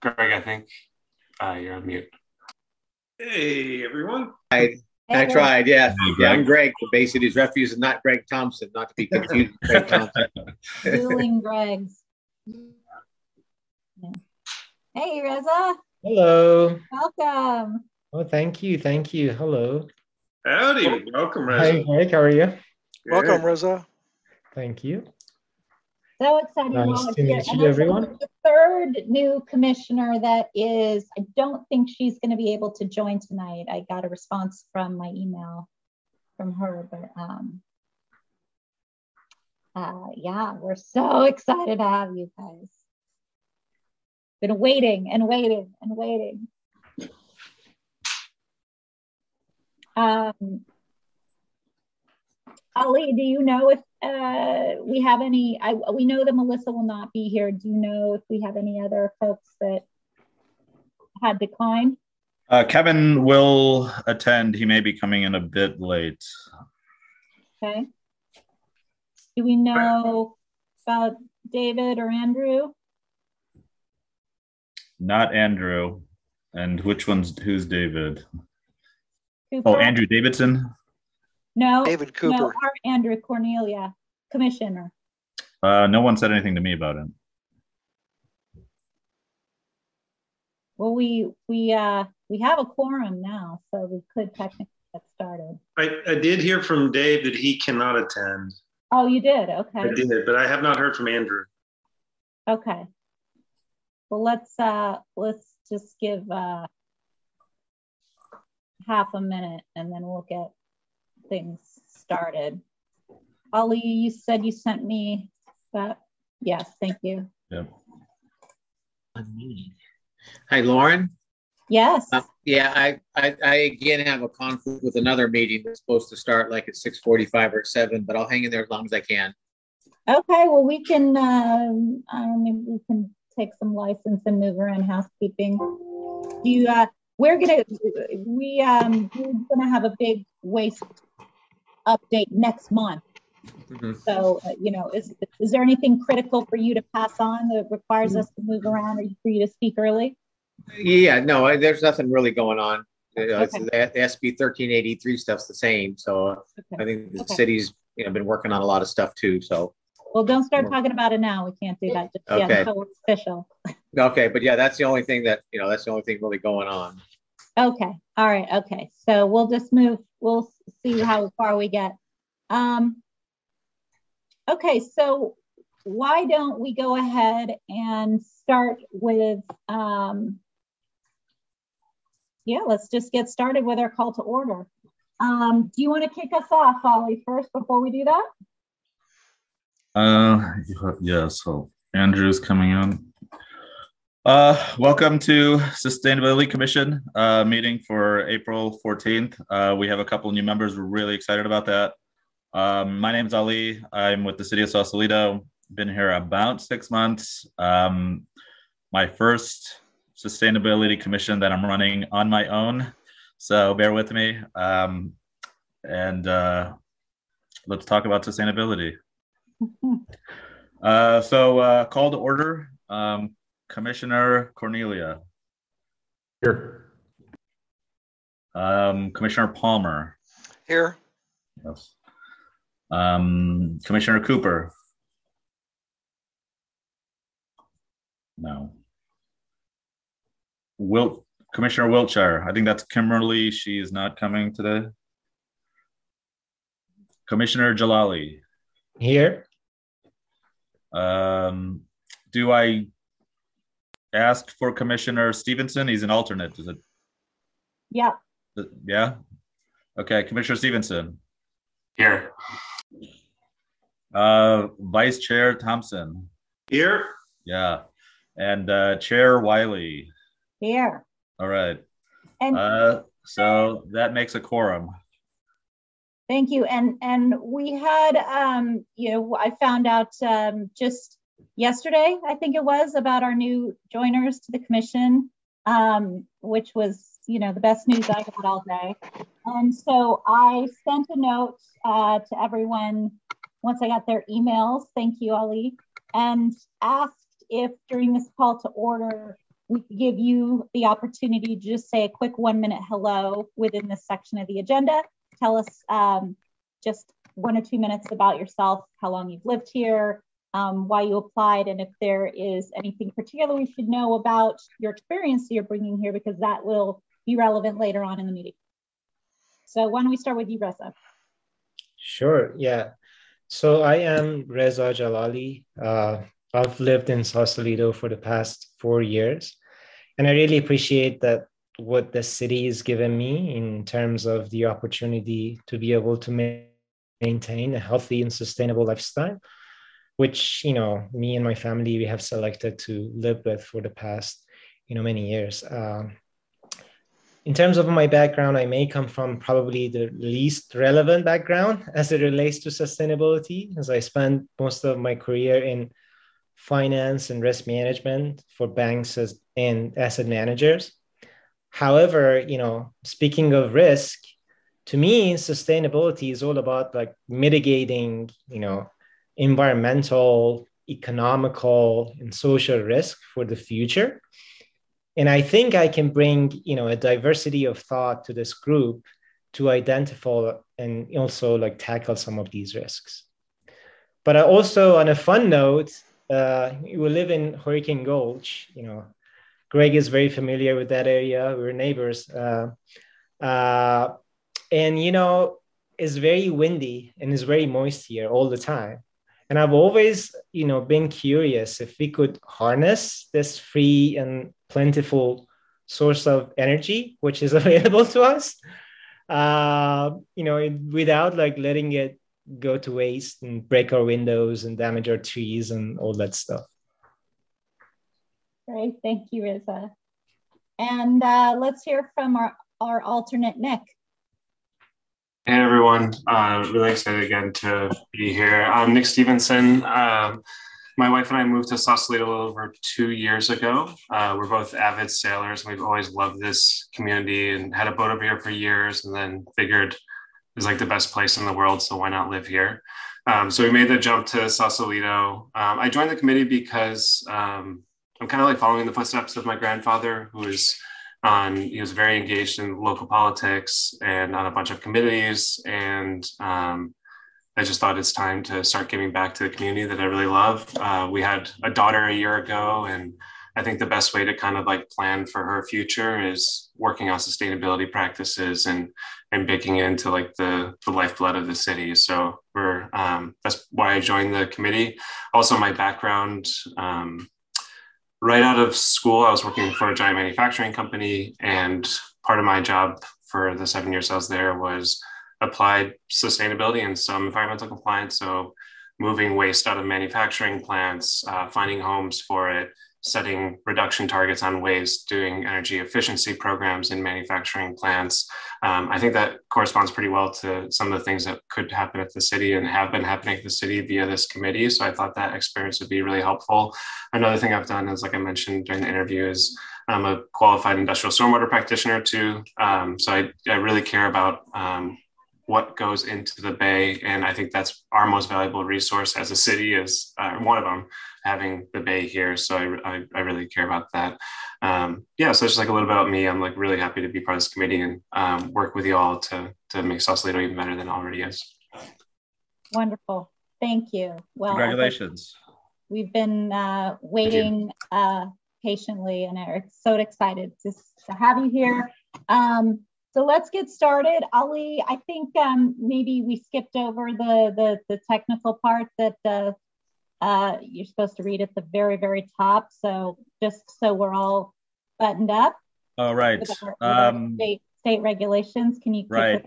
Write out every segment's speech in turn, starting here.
Greg, I think uh, you're on mute. Hey, everyone. I, I tried, yeah. Yeah, I'm Greg from Bay Cities Refuse and not Greg Thompson, not to be confused with Greg Thompson. Dueling Gregs. Yeah. Hey, Reza. Hello. Welcome. Oh, thank you. Thank you. Hello. Howdy. Welcome, Hi, Reza. Greg. How are you? Welcome, Reza. Thank you. So excited. Nice Well, to meet you, everyone. The third new commissioner that is, I don't think she's going to be able to join tonight. I got a response from my email from her, but um, uh, yeah, we're so excited to have you guys. Been waiting and waiting and waiting. Um, Ali, do you know if uh, we have any? I we know that Melissa will not be here. Do you know if we have any other folks that had declined? Uh, Kevin will attend. He may be coming in a bit late. Okay. Do we know about David or Andrew? Not Andrew. And which one's who's David? Cooper? Oh, Andrew Davidson. No. David No, Cooper. our Andrew Cornelia, Commissioner. Uh, no one said anything to me about it. Well, we we uh we have a quorum now, so we could technically get started. I, I did hear from Dave that he cannot attend. Oh, you did? Okay. I did, but I have not heard from Andrew. Okay. Well, let's uh let's just give uh half a minute and then we'll get things started. Ali, you said you sent me that. Yes, thank you. Yep. Hi, Lauren. Yes. Uh, yeah, I, I, I again have a conflict with another meeting that's supposed to start like at six forty-five or seven, but I'll hang in there as long as I can. Okay, well, we can um uh, maybe we can take some license and move around housekeeping. Do you uh we're gonna we um we're gonna have a big waste update next month. Mhm. So, uh, you know, is, is there anything critical for you to pass on that requires us to move around or for you to speak early? Yeah, no, I- there's nothing really going on. Uh, it's- Okay. The SB thirteen eighty-three stuff's the same, so I Okay. think the Okay. city's, you know, been working on a lot of stuff too, so. Well, don't start talking about it now. We can't do that just yet Okay. until it's official. Okay, but yeah, that's the only thing that, you know, that's the only thing really going on. Okay, all right, okay. So we'll just move, we'll see how far we get. Um, okay, so why don't we go ahead and start with, um, yeah, let's just get started with our call to order. Um, do you want to kick us off, Holly, first before we do that? Uh, yeah, so Andrew's coming in. Uh, welcome to Sustainability Commission uh, meeting for April 14th. Uh, we have a couple new members. We're really excited about that. Um, my name is Ali. I'm with the city of Sausalito. Been here about six months. Um, my first Sustainability Commission that I'm running on my own. So bear with me. Um, and uh, let's talk about sustainability. Uh, so uh, call to order. Um, Commissioner Cornelia, Here. um, Commissioner Palmer, Here. yes. Um, Commissioner Cooper. No. Wilt, Commissioner Wiltshire. I think that's Kimberly. She is not coming today. Commissioner Jalali. Here. Um, do I ask for Commissioner Stevenson? He's an alternate. Is it? Yeah, Yeah. Okay, Commissioner Stevenson. Here. Uh, Vice Chair Thompson. Here, Yeah. And uh, Chair Wiley. here. All right. And Uh, so that makes a quorum. Thank you. And and we had um, you know, I found out um just yesterday, I think it was, about our new joiners to the commission, um, which was, you know, the best news I got all day. And so I sent a note uh, to everyone once I got their emails. Thank you, Ali, and asked if during this call to order, we could give you the opportunity to just say a quick one minute hello within this section of the agenda. Tell us um, just one or two minutes about yourself, how long you've lived here, um, why you applied, and if there is anything particular we should know about your experience you're bringing here, because that will be relevant later on in the meeting. So why don't we start with you, Reza? Sure, yeah. So I am Reza Jalali. Uh, I've lived in Sausalito for the past four years, and I really appreciate that what the city has given me in terms of the opportunity to be able to ma- maintain a healthy and sustainable lifestyle, which you know me and my family we have selected to live with for the past you know many years. Um, in terms of my background, I may come from probably the least relevant background as it relates to sustainability, as I spent most of my career in finance and risk management for banks as, and asset managers. However, you know, speaking of risk, to me, sustainability is all about like mitigating, you know, environmental, economical, and social risk for the future. And I think I can bring, you know, a diversity of thought to this group to identify and also like tackle some of these risks. But I also, on a fun note, uh, we live in Hurricane Gulch. You know, Greg is very familiar with that area. We're neighbors, uh, uh, and you know, it's very windy and it's very moist here all the time. And I've always, you know, been curious if we could harness this free and plentiful source of energy which is available to us, uh, you know, without like letting it go to waste and break our windows and damage our trees and all that stuff. Great, thank you, Reza. And uh, let's hear from our, our alternate, Nick. Hey everyone, uh, really excited again to be here. I'm Nick Stevenson. Um, my wife and I moved to Sausalito a little over two years ago. Uh, we're both avid sailors. and We've always loved this community and had a boat over here for years and then figured is like the best place in the world, so why not live here? Um, so we made the jump to Sausalito. Um, I joined the committee because um, I'm kind of like following the footsteps of my grandfather, who is on, he was very engaged in local politics and on a bunch of committees. And um, I just thought it's time to start giving back to the community that I really love. Uh, we had a daughter a year ago, and I think the best way to kind of like plan for her future is working on sustainability practices and and baking into like the the lifeblood of the city. So we're um, that's why I joined the committee. Also, my background. Um, right out of school, I was working for a giant manufacturing company, and part of my job for the seven years I was there was applied sustainability and some environmental compliance. So moving waste out of manufacturing plants, uh, finding homes for it, setting reduction targets on waste, doing energy efficiency programs in manufacturing plants. Um, I think that corresponds pretty well to some of the things that could happen at the city and have been happening at the city via this committee. So I thought that experience would be really helpful. Another thing I've done is, like I mentioned during the interview, is I'm a qualified industrial stormwater practitioner too. Um, so I, I really care about um, what goes into the bay and i think that's our most valuable resource as a city is uh, one of them having the bay here. So i, I, I really care about that. Um, yeah so it's just like a little bit about me. I'm like really happy to be part of this committee and um, work with you all to to make sausalito even better than it already is. Wonderful. Thank you. Well congratulations. We've been uh, waiting uh, patiently and are so excited to, to have you here. Um, so let's get started. Ali, I think um, maybe we skipped over the, the, the technical part that uh, uh, you're supposed to read at the very, very top. So just so we're all buttoned up. All right. Our, um, state, state regulations, can you? Right.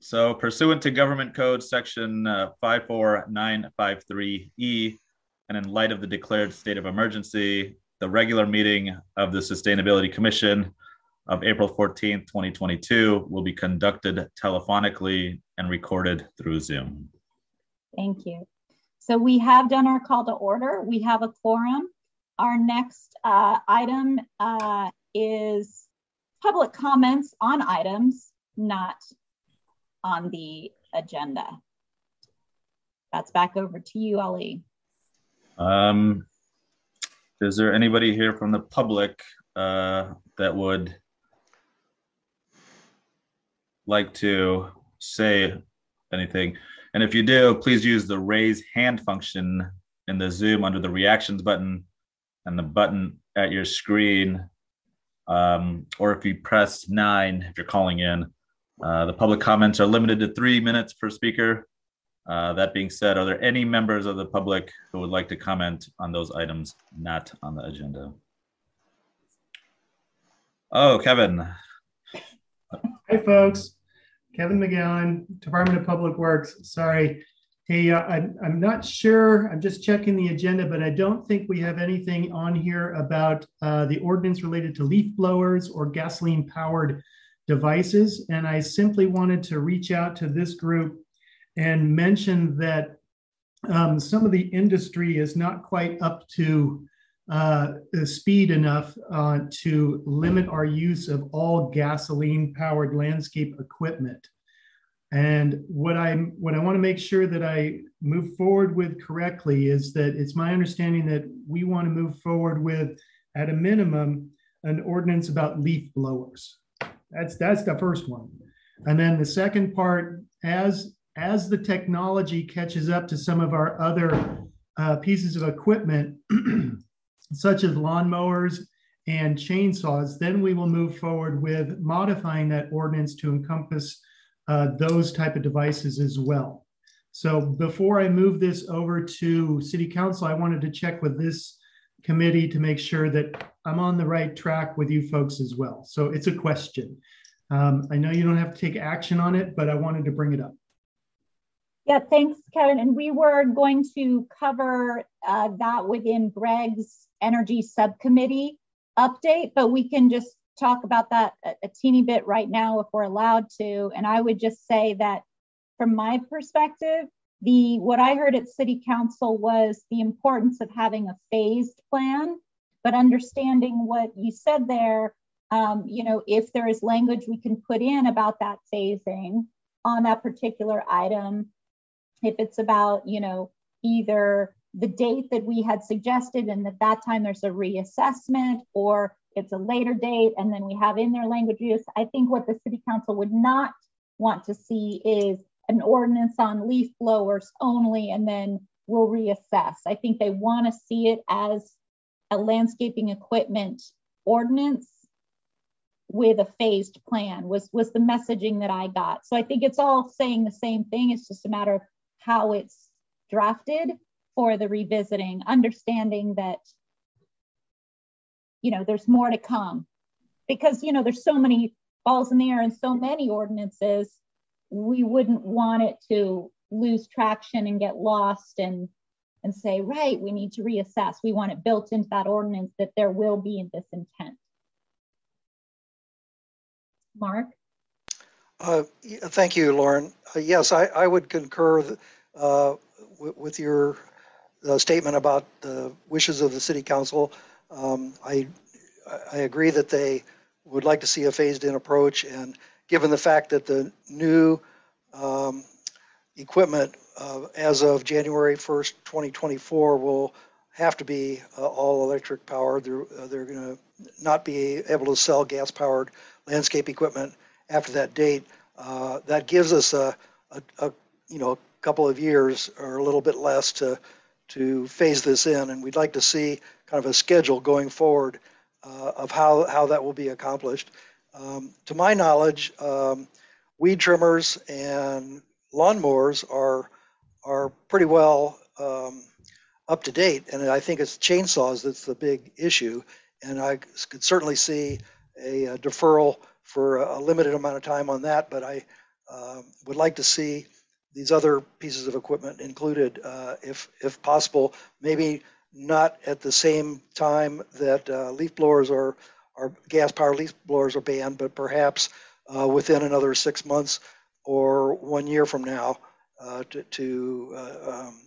So pursuant to Government Code Section uh, 54953E, and in light of the declared state of emergency, the regular meeting of the Sustainability Commission of April 14th, 2022 will be conducted telephonically and recorded through Zoom. Thank you. So we have done our call to order. We have a quorum. Our next uh, item uh, is public comments on items not on the agenda. That's back over to you, Ali. Um, is there anybody here from the public uh, that would like to say anything? And if you do, please use the raise hand function in the Zoom under the reactions button and the button at your screen. Um, or if you press nine, if you're calling in, uh, the public comments are limited to three minutes per speaker. Uh, that being said, are there any members of the public who would like to comment on those items not on the agenda? Oh, Kevin. Hi, folks. Kevin McGowan, Department of Public Works. Sorry. Hey, uh, I'm, I'm not sure. I'm just checking the agenda, but I don't think we have anything on here about uh, the ordinance related to leaf blowers or gasoline powered devices. And I simply wanted to reach out to this group and mention that um, some of the industry is not quite up to uh, speed enough uh, to limit our use of all gasoline powered landscape equipment. And what I what I want to make sure that I move forward with correctly is that it's my understanding that we want to move forward with, at a minimum, an ordinance about leaf blowers. That's that's the first one. And then the second part, as as the technology catches up to some of our other uh, pieces of equipment, such as lawnmowers and chainsaws, then we will move forward with modifying that ordinance to encompass uh, those type of devices as well. So before I move this over to City Council, I wanted to check with this committee to make sure that I'm on the right track with you folks as well. So it's a question. Um, I know you don't have to take action on it, but I wanted to bring it up. Yeah, thanks, Kevin. And we were going to cover uh, that within Greg's energy subcommittee update, but we can just talk about that a, a teeny bit right now if we're allowed to. And I would just say that from my perspective, the what I heard at City Council was the importance of having a phased plan, but understanding what you said there. Um, you know, if there is language we can put in about that phasing on that particular item, if it's about, you know, either the date that we had suggested and at that time there's a reassessment or it's a later date and then we have in their language use. I think what the city council would not want to see is an ordinance on leaf blowers only and then we'll reassess. I think they want to see it as a landscaping equipment ordinance with a phased plan was was the messaging that I got. So I think it's all saying the same thing. It's just a matter of how it's drafted for the revisiting, understanding that, you know, there's more to come because, you know, there's so many balls in the air and so many ordinances, we wouldn't want it to lose traction and get lost and and say, right, we need to reassess. We want it built into that ordinance that there will be this intent. Mark? Uh, thank you, Lauren. Uh, yes, I, I, would concur uh, with your uh, statement about the wishes of the city council. Um, I, I agree that they would like to see a phased in approach and given the fact that the new um, equipment uh, as of January 1st, 2024 will have to be uh, all electric powered. They're, uh, they're going to not be able to sell gas powered landscape equipment after that date. Uh, that gives us a, a, a, you know couple of years or a little bit less to to phase this in, and we'd like to see kind of a schedule going forward uh, of how how that will be accomplished. Um, to my knowledge, um, weed trimmers and lawnmowers are are pretty well um, up to date, and I think it's chainsaws that's the big issue. And I could certainly see a, a deferral for a limited amount of time on that, but I uh, would like to see these other pieces of equipment included, uh, if if possible. Maybe not at the same time that uh, leaf blowers or or gas powered leaf blowers are banned, but perhaps uh, within another six months or one year from now uh, to, to uh, um,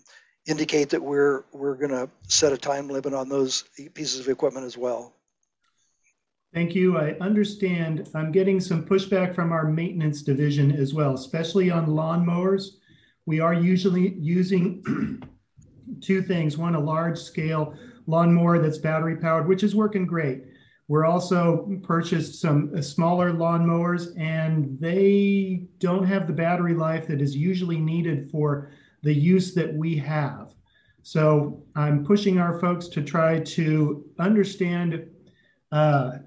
indicate that we're, we're going to set a time limit on those pieces of equipment as well. Thank you. I understand. I'm getting some pushback from our maintenance division as well, especially on lawnmowers. We are usually using two things. One, a large scale lawnmower that's battery powered, which is working great. We're also purchased some uh, smaller lawnmowers and they don't have the battery life that is usually needed for the use that we have. So I'm pushing our folks to try to understand uh,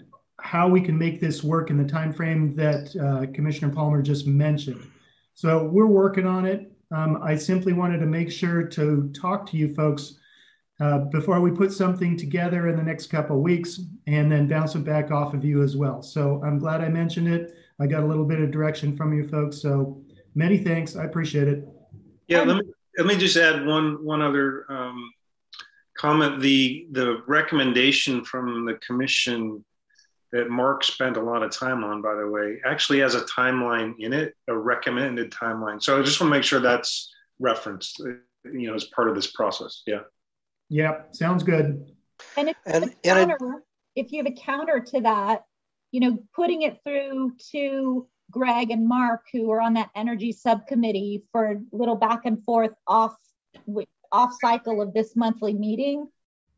how we can make this work in the time frame that uh, Commissioner Palmer just mentioned. So we're working on it. Um, I simply wanted to make sure to talk to you folks uh, before we put something together in the next couple of weeks and then bounce it back off of you as well. So I'm glad I mentioned it. I got a little bit of direction from you folks. So many thanks. I appreciate it. Yeah, let me let me just add one one other um, comment. The the recommendation from the commission that Mark spent a lot of time on, by the way, actually has a timeline in it, a recommended timeline. So I just want to make sure that's referenced, you know, as part of this process. Yeah. Yeah, sounds good. And if, and, and counter, if you have a counter to that, you know, putting it through to Greg and Mark, who are on that energy subcommittee for a little back and forth off off cycle of this monthly meeting,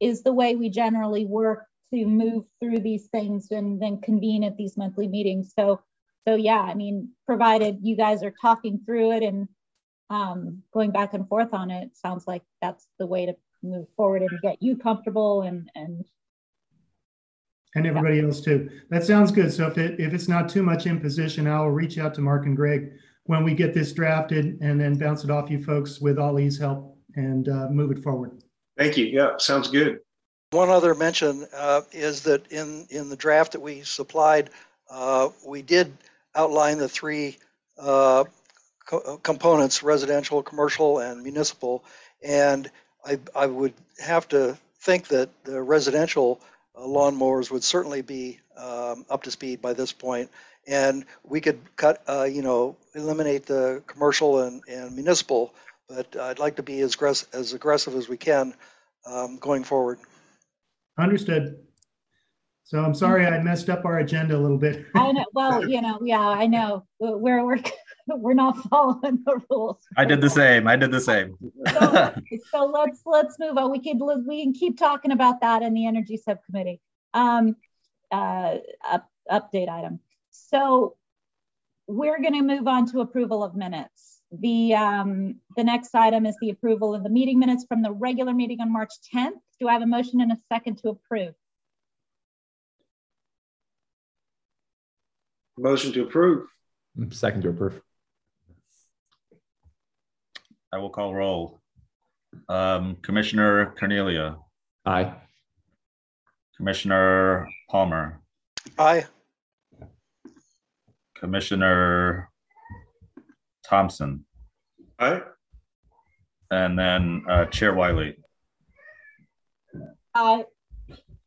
is the way we generally work to move through these things and then convene at these monthly meetings. So, so yeah, I mean, provided you guys are talking through it and um, going back and forth on it, sounds like that's the way to move forward and get you comfortable and and and everybody yeah. else too. That sounds good. So if it if it's not too much imposition, I'll reach out to Mark and Greg when we get this drafted and then bounce it off you folks with Ali's help and uh, move it forward. Thank you. Yeah, sounds good. One other mention uh, is that in, in the draft that we supplied, uh, we did outline the three uh, co- components, residential, commercial, and municipal. And I, I would have to think that the residential uh, lawnmowers would certainly be um, up to speed by this point. And we could cut, uh, you know, eliminate the commercial and, and municipal, but I'd like to be as, as aggressive as we can um, going forward. Understood. So I'm sorry I messed up our agenda a little bit. I know. Well, you know, yeah, I know. We're we're we're not following the rules. I did the same. I did the same. so, so let's let's move on. We can we can keep talking about that in the energy subcommittee. Um, uh, up, update item. So we're going to move on to approval of minutes. The um, the next item is the approval of the meeting minutes from the regular meeting on March 10th. Do I have a motion and a second to approve? Motion to approve. Second to approve. I will call roll. Um, Commissioner Carnelia. Aye. Commissioner Palmer. Aye. Commissioner Thompson. Aye. And then uh, Chair Wiley. Aye.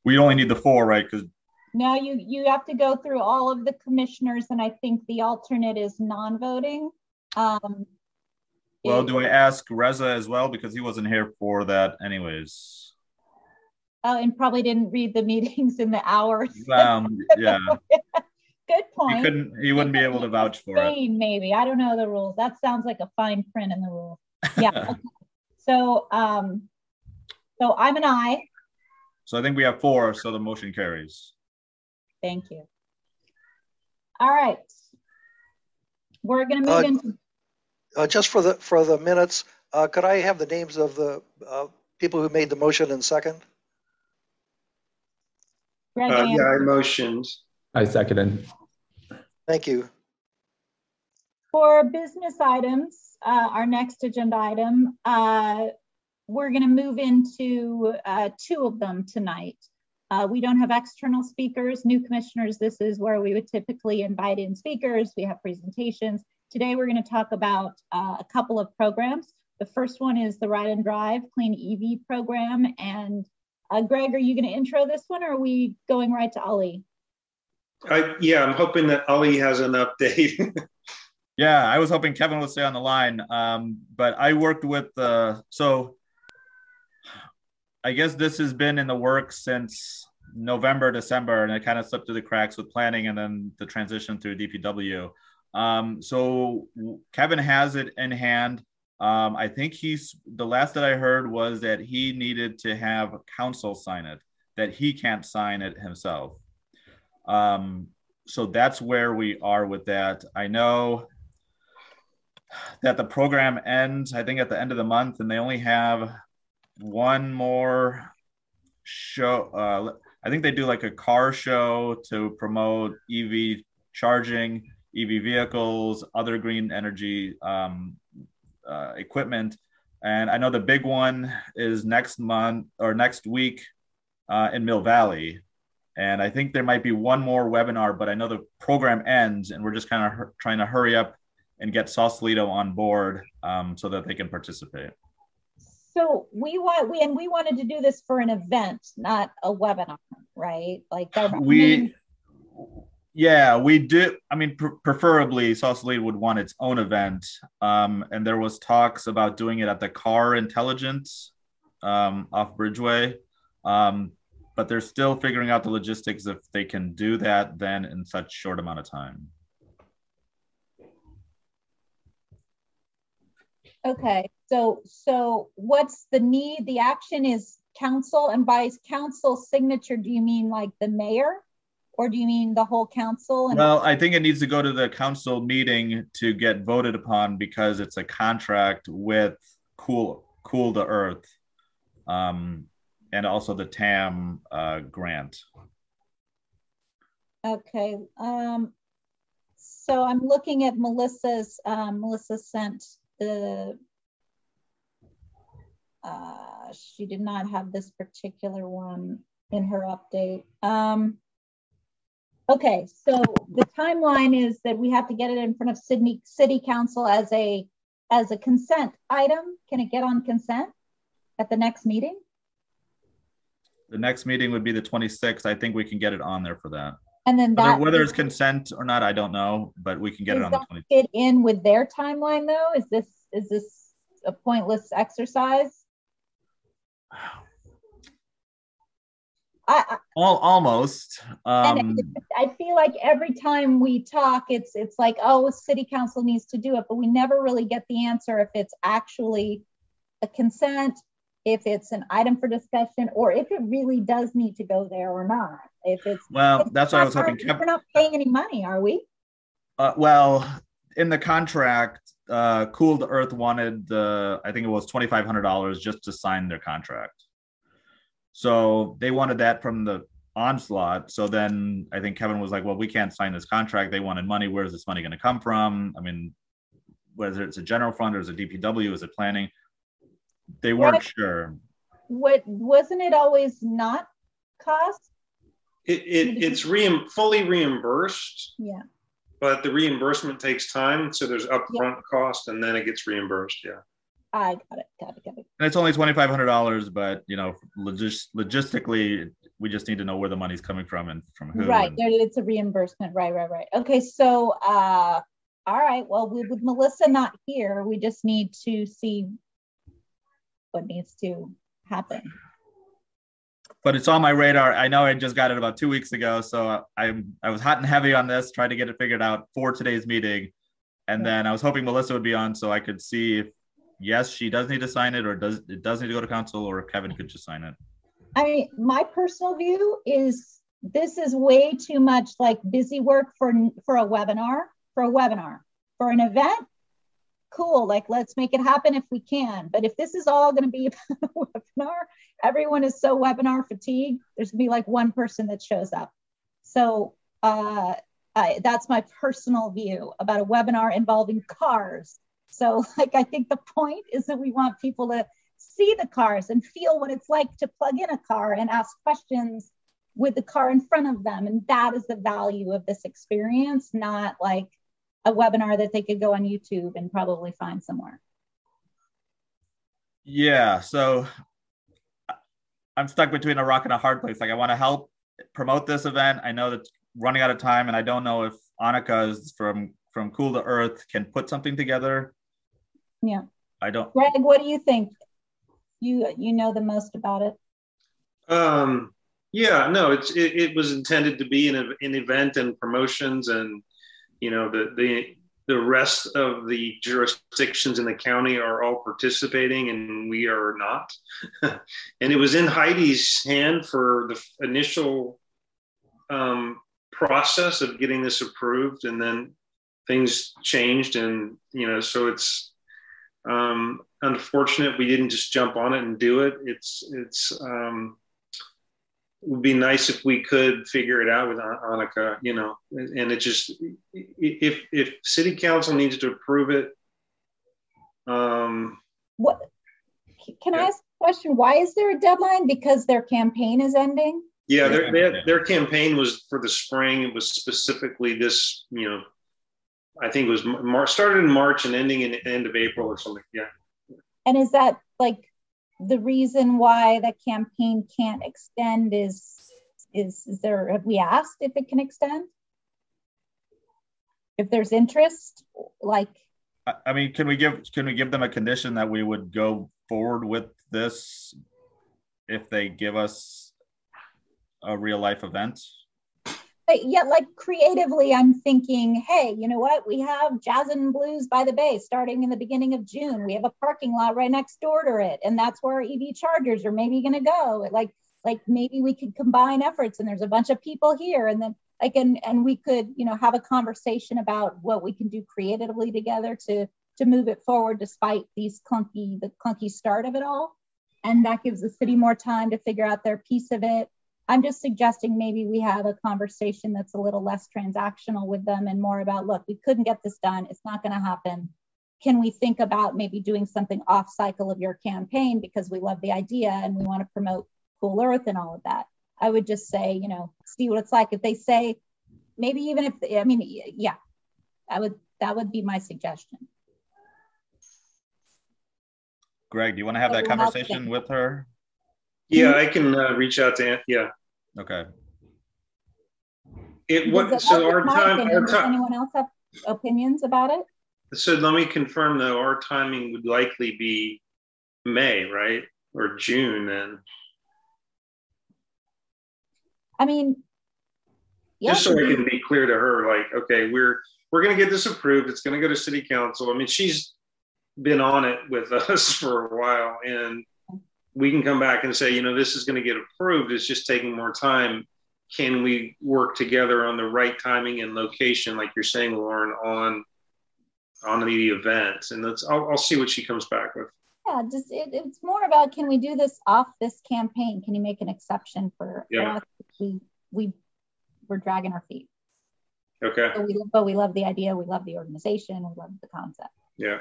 We only need the four, right? Because no, you you have to go through all of the commissioners, and I think the alternate is non-voting. Um, well, do I ask Reza as well because he wasn't here for that, anyways? Oh, and probably didn't read the meetings in the hours. Um, yeah. Good point. He couldn't. He wouldn't be able to vouch for it. Maybe I don't know the rules. That sounds like a fine print in the rules. Yeah. okay. So, um, so I'm an I. So I think we have four. So the motion carries. Thank you. All right. We're going to move uh, into. Uh, just for the for the minutes, uh, could I have the names of the uh, people who made the motion and second? Greg uh, yeah, I motioned. I seconded. Thank you. For business items, uh, our next agenda item, we're going to move into two of them tonight. Uh, we don't have external speakers, new commissioners. This is where we would typically invite in speakers. We have presentations. Today, we're going to talk about uh, a couple of programs. The first one is the Ride and Drive Clean EV program. And uh, Greg, are you going to intro this one or are we going right to Ali? I, yeah, I'm hoping that Ali has an update. yeah, I was hoping Kevin would stay on the line. Um, but I worked with, uh, so I guess this has been in the works since November, December, and it kind of slipped through the cracks with planning and then the transition through DPW. Um, so Kevin has it in hand. Um, I think he's the last that I heard was that he needed to have council sign it, that he can't sign it himself. Um, so that's where we are with that. I know that the program ends, I think, at the end of the month, and they only have one more show. Uh, I think they do like a car show to promote EV charging, EV vehicles, other green energy um, uh, equipment. And I know the big one is next month or next week uh, in Mill Valley. And I think there might be one more webinar, but I know the program ends and we're just kind of trying to hurry up and get Sausalito on board um, so that they can participate. So we want we and we wanted to do this for an event, not a webinar, right? Like we, main... yeah, we do. I mean, pr- preferably Sausalito would want its own event, um, and there was talks about doing it at the Car Intelligence um, off Bridgeway, um, but they're still figuring out the logistics if they can do that then in such short amount of time. Okay, so so what's the need? The action is council, and by council signature, do you mean like the mayor, or do you mean the whole council? well, I think it needs to go to the council meeting to get voted upon because it's a contract with Cool Cool the Earth, um, and also the TAM uh, grant. Okay. Um, so I'm looking at Melissa's. Um, Melissa sent the uh, she did not have this particular one in her update. Um, okay, so the timeline is that we have to get it in front of Sydney City Council as a as a consent item. Can it get on consent at the next meeting? The next meeting would be the 26th. I think we can get it on there for that. And then that whether, whether it's consent or not, I don't know, but we can get it on the 26th. Fit in with their timeline though? Is this is this a pointless exercise? I, All, almost. Um, I feel like every time we talk, it's it's like, oh, city council needs to do it, but we never really get the answer if it's actually a consent, if it's an item for discussion, or if it really does need to go there or not. If it's well, it's that's what I was hoping. We're not paying any money, are we? Uh, well, in the contract, uh, Cool the Earth wanted the, I think it was twenty five hundred dollars just to sign their contract. So they wanted that from the onslaught. So then I think Kevin was like, "Well, we can't sign this contract. They wanted money. Where's this money going to come from? I mean, whether it's a general fund or is it DPW, is it planning? They weren't what, sure. What wasn't it always not cost? It, it it's re- fully reimbursed. Yeah but the reimbursement takes time. So there's upfront yeah. cost and then it gets reimbursed. Yeah. I got it. Got it. Got it. And it's only twenty five hundred dollars, but you know, logis- logistically, we just need to know where the money's coming from and from who. Right. And- it's a reimbursement. Right. Right. Right. Okay. So, uh, all right. Well, we, with Melissa not here, we just need to see what needs to happen but it's on my radar. I know I just got it about two weeks ago, so I'm I was hot and heavy on this, trying to get it figured out for today's meeting, and then I was hoping Melissa would be on so I could see if yes, she does need to sign it, or does it does need to go to council, or Kevin could just sign it. I mean, my personal view is this is way too much like busy work for for a webinar for a webinar for an event cool like let's make it happen if we can. But if this is all going to be a webinar everyone is so webinar fatigued there's going to be like one person that shows up. So uh, I, that's my personal view about a webinar involving cars. So like i think the point is that we want people to see the cars and feel what it's like to plug in a car and ask questions with the car in front of them. And that is the value of this experience not like a webinar that they could go on YouTube and probably find somewhere? Yeah, so I'm stuck between a rock and a hard place. Like I want to help promote this event. I know that running out of time, and I don't know if Annika is from from Cool the Earth can put something together. Yeah. I don't. Greg, what do you think? You you know the most about it. Um, yeah, no, it's it, it was intended to be an, an event and promotions, and you know the the the rest of the jurisdictions in the county are all participating, and we are not. and it was in Heidi's hand for the initial um, process of getting this approved, and then things changed, and you know, so it's um, unfortunate we didn't just jump on it and do it. It's it's um, would be nice if we could figure it out with Annika, you know, and it just if if city council needs to approve it. Um, what can yeah. I ask a question? Why is there a deadline? Because their campaign is ending. Yeah, their, their, their campaign was for the spring. It was specifically this, you know, I think it was March, started in March and ending in the end of April or something. Yeah. And is that like the reason why the campaign can't extend is is is there have we asked if it can extend? If there's interest like i mean can we give can we give them a condition that we would go forward with this if they give us a real life event but yet like creatively i'm thinking hey you know what? We have jazz and blues by the bay starting in the beginning of june. We have a parking lot right next door to it and that's where ev chargers are maybe going to go. Like like maybe we could combine efforts and there's a bunch of people here and then like and and we could you know have a conversation about what we can do creatively together to to move it forward despite these clunky the clunky start of it all. And that gives the city more time to figure out their piece of it I'm just suggesting maybe we have a conversation that's a little less transactional with them and more about look, we couldn't get this done. It's not going to happen. Can we think about maybe doing something off cycle of your campaign because we love the idea and we want to promote Cool Earth and all of that? I would just say, you know, see what it's like. If they say, maybe even if, I mean, yeah, I would, that would be my suggestion. Greg, do you want to have that conversation with her? Yeah, I can uh, reach out to Aunt. Yeah. Okay. It what? So our time, our Does anyone else have opinions about it? So let me confirm though, our timing would likely be May, right, or June then. I mean, yeah. just so I can be clear to her, like, okay, we're we're going to get this approved. It's going to go to City Council. I mean, she's been on it with us for a while, and we can come back and say, you know, this is going to get approved. It's just taking more time. Can we work together on the right timing and location, like you're saying, Lauren, on on the event? And let's I'll, I'll see what she comes back with. Yeah, just it, it's more about can we do this off this campaign? Can you make an exception for, yeah. us? We we we're dragging our feet. Okay. We, but we love the idea. We love the organization. We love the concept. Yeah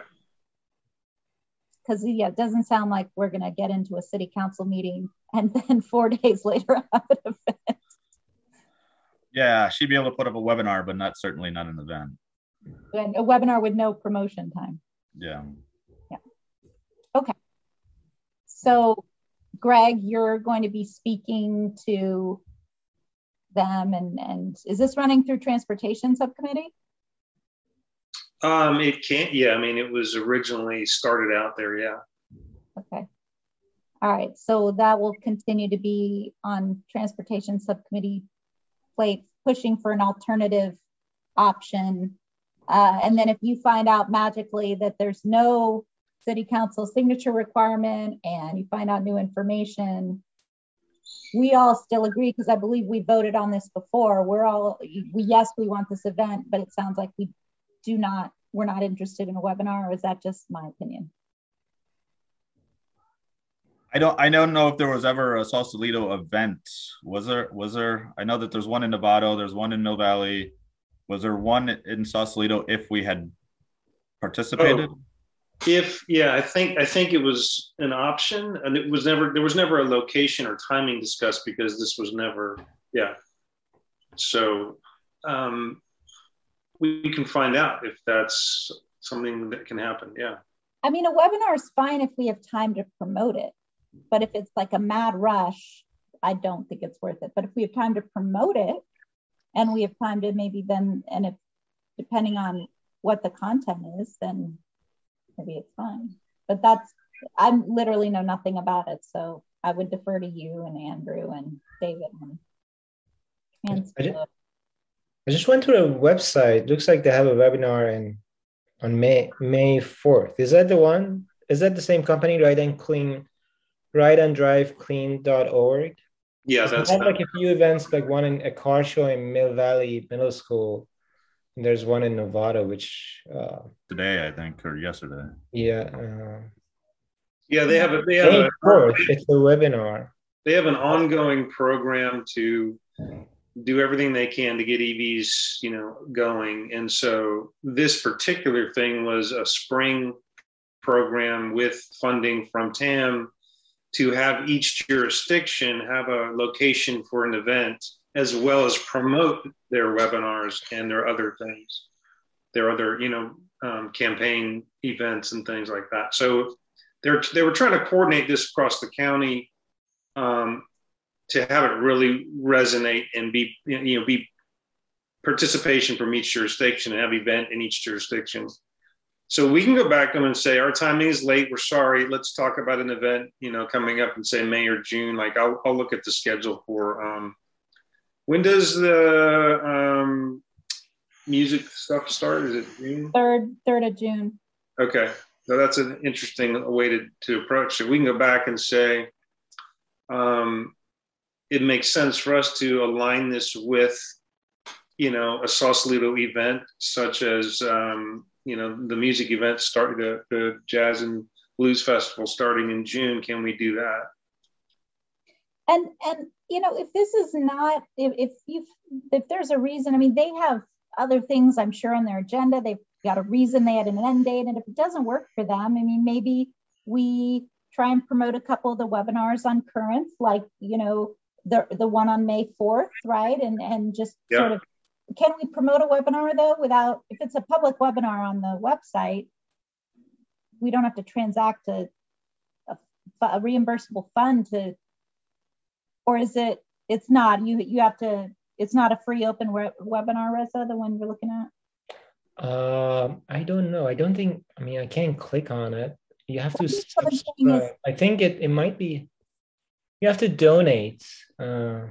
because yeah, it doesn't sound like we're going to get into a city council meeting and then four days later have an event. Yeah, she'd be able to put up a webinar, but not certainly not an event. And a webinar with no promotion time. Yeah. Yeah. Okay. So, Greg, you're going to be speaking to them, and and is this running through transportation subcommittee? Um, it can't. Yeah, I mean, it was originally started out there. Yeah. Okay. All right. So that will continue to be on transportation subcommittee plate, pushing for an alternative option. Uh, and then if you find out magically that there's no city council signature requirement and you find out new information, we all still agree because I believe we voted on this before. We're all, we, yes, we want this event, but it sounds like we do not, we're not interested in a webinar, or is that just my opinion? I don't I don't know if there was ever a Sausalito event. Was there was there I know that there's one in Novato, there's one in Mill Valley. Was there one in Sausalito if we had participated? Oh, if yeah, I think I think it was an option and it was never there was never a location or timing discussed because this was never yeah. So um we can find out if that's something that can happen. Yeah. I mean, a webinar is fine if we have time to promote it, but if it's like a mad rush, I don't think it's worth it. But if we have time to promote it and we have time to maybe then, and if depending on what the content is, then maybe it's fine. But that's I literally know nothing about it, so I would defer to you and Andrew and David and I just, I just went to the website. Looks like they have a webinar in on May May 4th. Is that the one? Is that the same company, Ride and Clean, Ride and Drive Clean.org? Yeah, that's they have like a few events, like one in a car show in Mill Valley Middle School. And there's one in Nevada, which uh, today I think or yesterday. Yeah. Uh, yeah, they have a they have a, it's a webinar. They have an ongoing program to do everything they can to get EVs, you know, going. And so this particular thing was a spring program with funding from TAM to have each jurisdiction have a location for an event as well as promote their webinars and their other things, their other, you know, um, campaign events and things like that. So they're, they were trying to coordinate this across the county um, to have it really resonate and be, you know, be participation from each jurisdiction and have event in each jurisdiction. So we can go back to them and say, our timing is late. We're sorry. Let's talk about an event, you know, coming up and say May or June. Like I'll, I'll look at the schedule for, um, when does the um, music stuff start? Is it June? Third, third of June. Okay. So that's an interesting way to, to approach it. We can go back and say, um, it makes sense for us to align this with, you know, a Sausalito event such as, um, you know, the music event starting the, the jazz and blues festival starting in June. Can we do that? And and you know, if this is not if if you if there's a reason, I mean, they have other things I'm sure on their agenda. They've got a reason they had an end date, and if it doesn't work for them, I mean, maybe we try and promote a couple of the webinars on currents, like you know the the one on May 4th, right? And and just yeah. sort of can we promote a webinar though without if it's a public webinar on the website we don't have to transact a, a, a reimbursable fund to or is it it's not you you have to it's not a free open re- webinar reza the one you're looking at um i don't know i don't think i mean i can't click on it you have to subscribe. i think it, it might be you have to donate uh,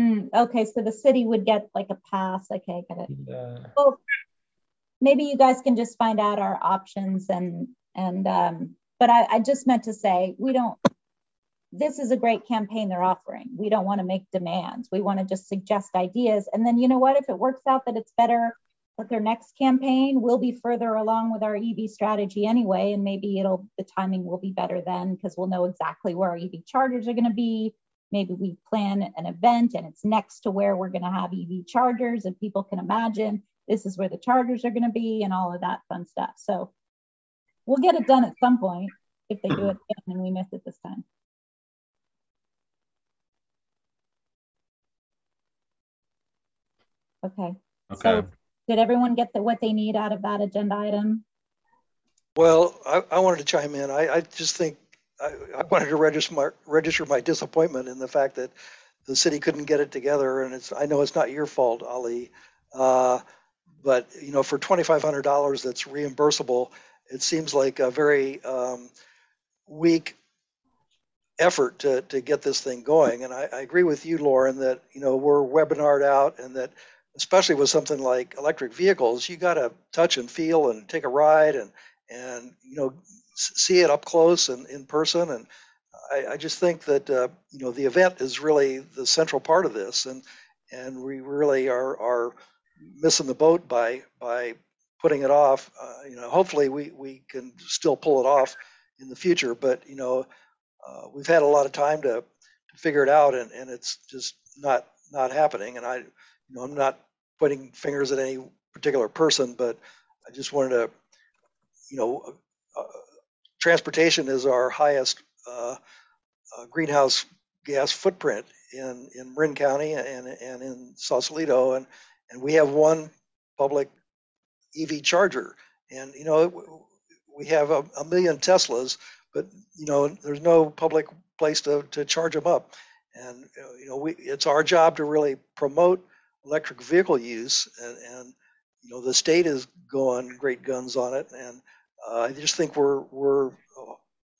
Mm, okay, so the city would get like a pass. Okay, get it. Yeah. Well, maybe you guys can just find out our options and and um, but I, I just meant to say we don't. This is a great campaign they're offering. We don't want to make demands. We want to just suggest ideas, and then you know what? If it works out that it's better with their next campaign, we'll be further along with our EV strategy anyway, and maybe it'll the timing will be better then because we'll know exactly where our EV chargers are going to be maybe we plan an event and it's next to where we're going to have EV chargers and people can imagine this is where the chargers are going to be and all of that fun stuff. So we'll get it done at some point if they do it again and we miss it this time. Okay. Okay. So did everyone get the, what they need out of that agenda item? Well, I, I wanted to chime in. I, I just think I, I wanted to register my, register my disappointment in the fact that the city couldn't get it together. And it's I know it's not your fault, Ali, uh, but you know for twenty five hundred dollars that's reimbursable, it seems like a very um, weak effort to, to get this thing going. And I, I agree with you, Lauren, that you know we're webinared out and that especially with something like electric vehicles, you got to touch and feel and take a ride and and you know see it up close and in person. And I, I just think that uh, you know the event is really the central part of this, and and we really are are missing the boat by by putting it off. Uh, you know, hopefully we we can still pull it off in the future, but you know, uh, we've had a lot of time to to figure it out, and and it's just not not happening. And I, you know, I'm not pointing fingers at any particular person, but I just wanted to, you know, uh, transportation is our highest uh, uh, greenhouse gas footprint in, in Marin County and, and in Sausalito. And, and we have one public EV charger. And, you know, we have a, a million Teslas, but, you know, there's no public place to, to charge them up. And, you know, we, it's our job to really promote electric vehicle use. And, and you know, the state is going great guns on it. And, uh, I just think we're we're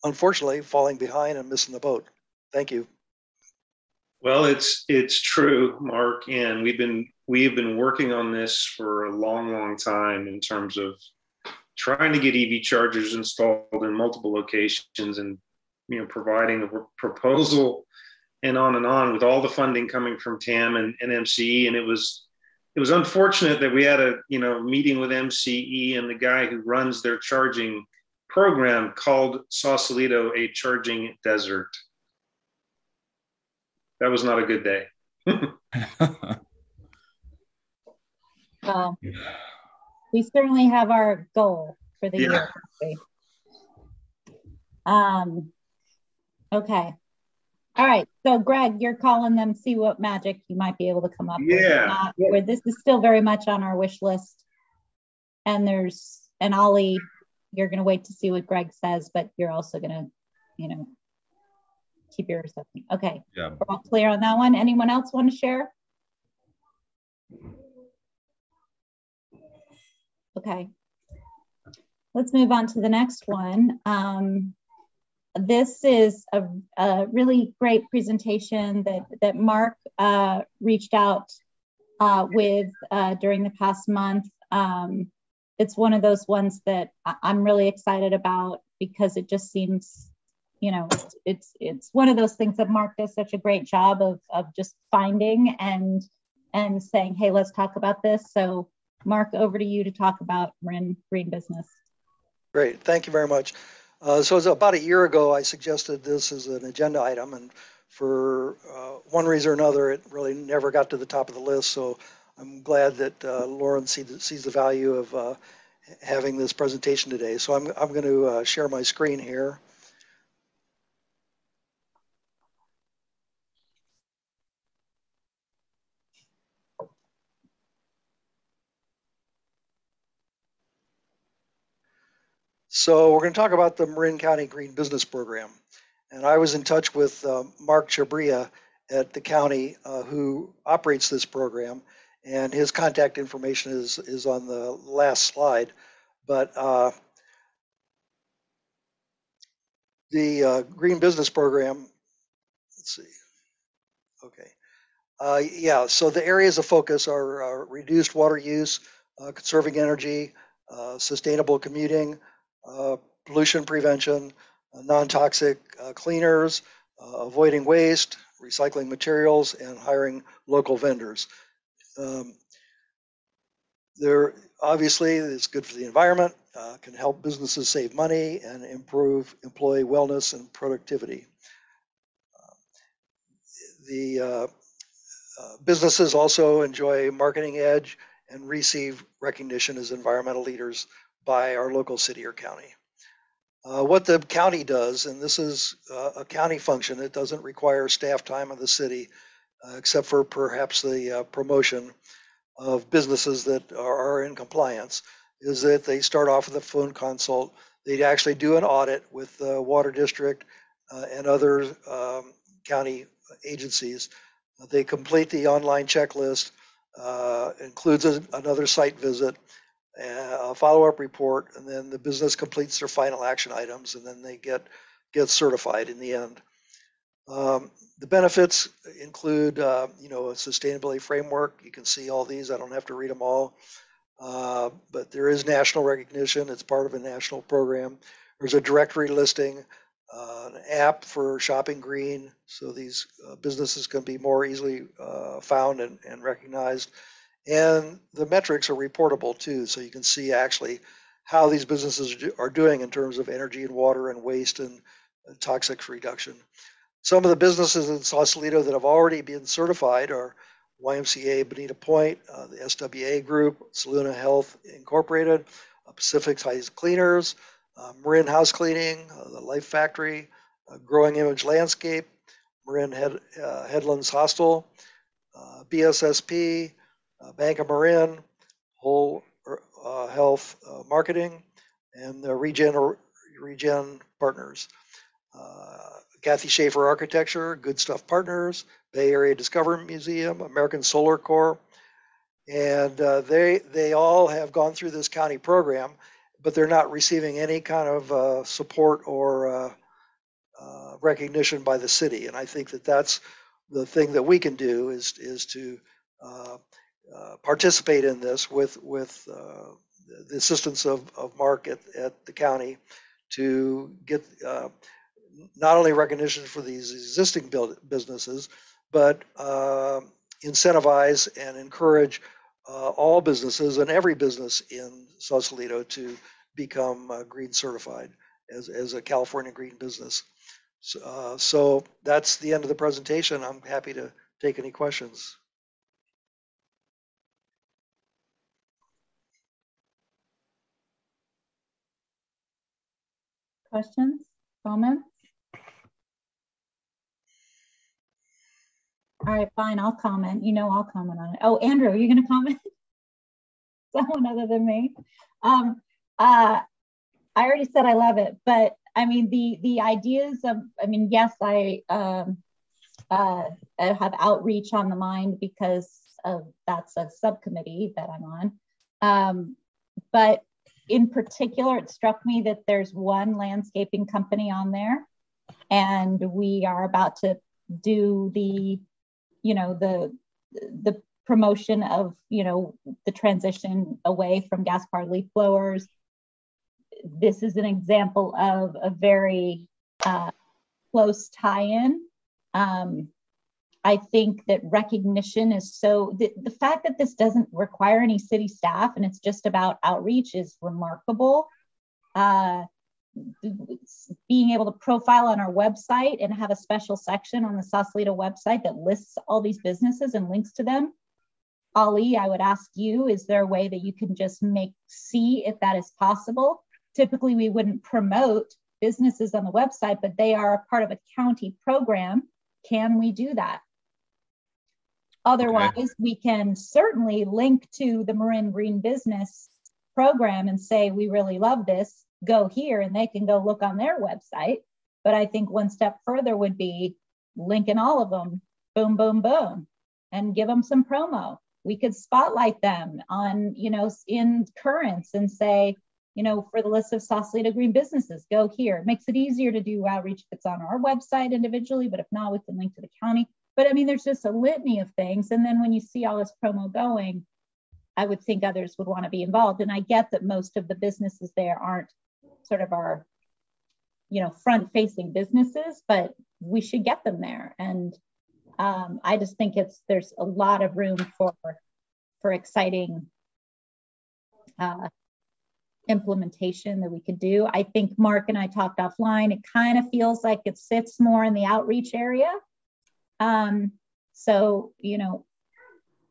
unfortunately falling behind and missing the boat. Thank you. Well, it's it's true, Mark, and we've been we've been working on this for a long, long time in terms of trying to get EV chargers installed in multiple locations and you know providing a proposal and on and on with all the funding coming from TAM and, and MCE. And it was it was unfortunate that we had a you know meeting with MCE and the guy who runs their charging program called Sausalito a charging desert. That was not a good day. well, we certainly have our goal for the yeah. year. Um, okay. All right. So, Greg, you're calling them, see what magic you might be able to come up yeah. with. Where this is still very much on our wish list. And there's, and Ali, you're going to wait to see what Greg says, but you're also going to, you know, keep your reception. Okay. Yeah. We're all clear on that one. Anyone else want to share? Okay. Let's move on to the next one. Um, this is a, a, really great presentation that, that Mark uh, reached out uh, with uh, during the past month. Um, it's one of those ones that I'm really excited about because it just seems, you know, it's, it's, it's one of those things that Mark does such a great job of, of just finding and and saying, hey, let's talk about this. So Mark, over to you to talk about Marin Green Business. Great, thank you very much. Uh, so about a year ago, I suggested this as an agenda item, and for uh, one reason or another, it really never got to the top of the list. So I'm glad that uh, Lauren see the, sees the value of uh, having this presentation today. So I'm, I'm going to uh, share my screen here. So we're going to talk about the Marin County Green Business Program. And I was in touch with uh, Mark Chabria at the county uh, who operates this program. And his contact information is, is on the last slide. But uh, the uh, Green Business Program, let's see. Okay. Uh, yeah, so the areas of focus are uh, reduced water use, conserving energy, sustainable commuting, pollution prevention, uh, non-toxic uh, cleaners, avoiding waste, recycling materials, and hiring local vendors. Um, there obviously it's good for the environment, uh, can help businesses save money and improve employee wellness and productivity. Uh, the uh, businesses also enjoy marketing edge and receive recognition as environmental leaders by our local city or county. Uh, what the county does, and this is uh, a county function, it doesn't require staff time of the city, uh, except for perhaps the uh, promotion of businesses that are, are, in compliance, is that they start off with a phone consult. They actually do an audit with the water district uh, and other um, county agencies. They complete the online checklist, uh, includes a, another site visit, a follow-up report, and then the business completes their final action items, and then they get get certified in the end. Um, the benefits include, uh, you know, a sustainability framework. You can see all these. I don't have to read them all, uh, but there is national recognition. It's part of a national program. There's a directory listing, uh, an app for shopping green, so these uh, businesses can be more easily uh, found and, and recognized. And the metrics are reportable too, so you can see actually how these businesses are doing in terms of energy and water and waste and, and toxics reduction. Some of the businesses in Sausalito that have already been certified are YMCA Bonita Point, uh, the SWA Group, Saluna Health Incorporated, uh, Pacific Heights Cleaners, uh, Marin House Cleaning, uh, the Life Factory, uh, Growing Image Landscape, Marin Head, uh, Headlands Hostel, BSSP, uh, Bank of Marin, Whole uh, Health uh, Marketing, and the Regen, Regen Partners. Kathy Schaefer Architecture, Good Stuff Partners, Bay Area Discovery Museum, American Solar Corps, and uh, they they all have gone through this county program, but they're not receiving any kind of uh, support or uh, recognition by the city. And I think that that's the thing that we can do is is to uh, participate in this with with uh, the assistance of, of Mark at, at the county to get uh, not only recognition for these existing build, businesses, but uh, incentivize and encourage uh, all businesses and every business in Sausalito to become green certified as, as a California green business. So, so that's the end of the presentation. I'm happy to take any questions. Questions, comments? All right, fine, I'll comment. You know I'll comment on it. Oh, Andrew, are you gonna comment? Someone other than me. Um, uh, I already said I love it, but I mean the the ideas of I mean yes I um, uh, have outreach on the mind because of that's a subcommittee that I'm on, um, but in particular it struck me that there's one landscaping company on there, and we are about to do the you know the the promotion of you know the transition away from gas powered leaf blowers this is an example of a very uh, close tie-in. Um, I think that recognition is so the, the fact that this doesn't require any city staff and it's just about outreach is remarkable. Uh, being able to profile on our website and have a special section on the Sausalito website that lists all these businesses and links to them. Ali, I would ask you, is there a way that you can just make see if that is possible? typically we wouldn't promote businesses on the website, but they are a part of a county program. Can we do that? Otherwise, okay. we can certainly link to the Marin Green Business program and say, we really love this, go here, and they can go look on their website. But I think one step further would be linking all of them, boom, boom, boom, and give them some promo. We could spotlight them on, you know, in currents and say, you know, for the list of Sausalito green businesses, go here. It makes it easier to do outreach if it's on our website individually, but if not, we can link to the county. But I mean, there's just a litany of things. And then when you see all this promo going, I would think others would want to be involved. And I get that most of the businesses there aren't sort of our, you know, front facing businesses, but we should get them there. And um, I just think it's there's a lot of room for for exciting uh, implementation that we could do. I think Mark and I talked offline. It kind of feels like it sits more in the outreach area. Um, so, you know,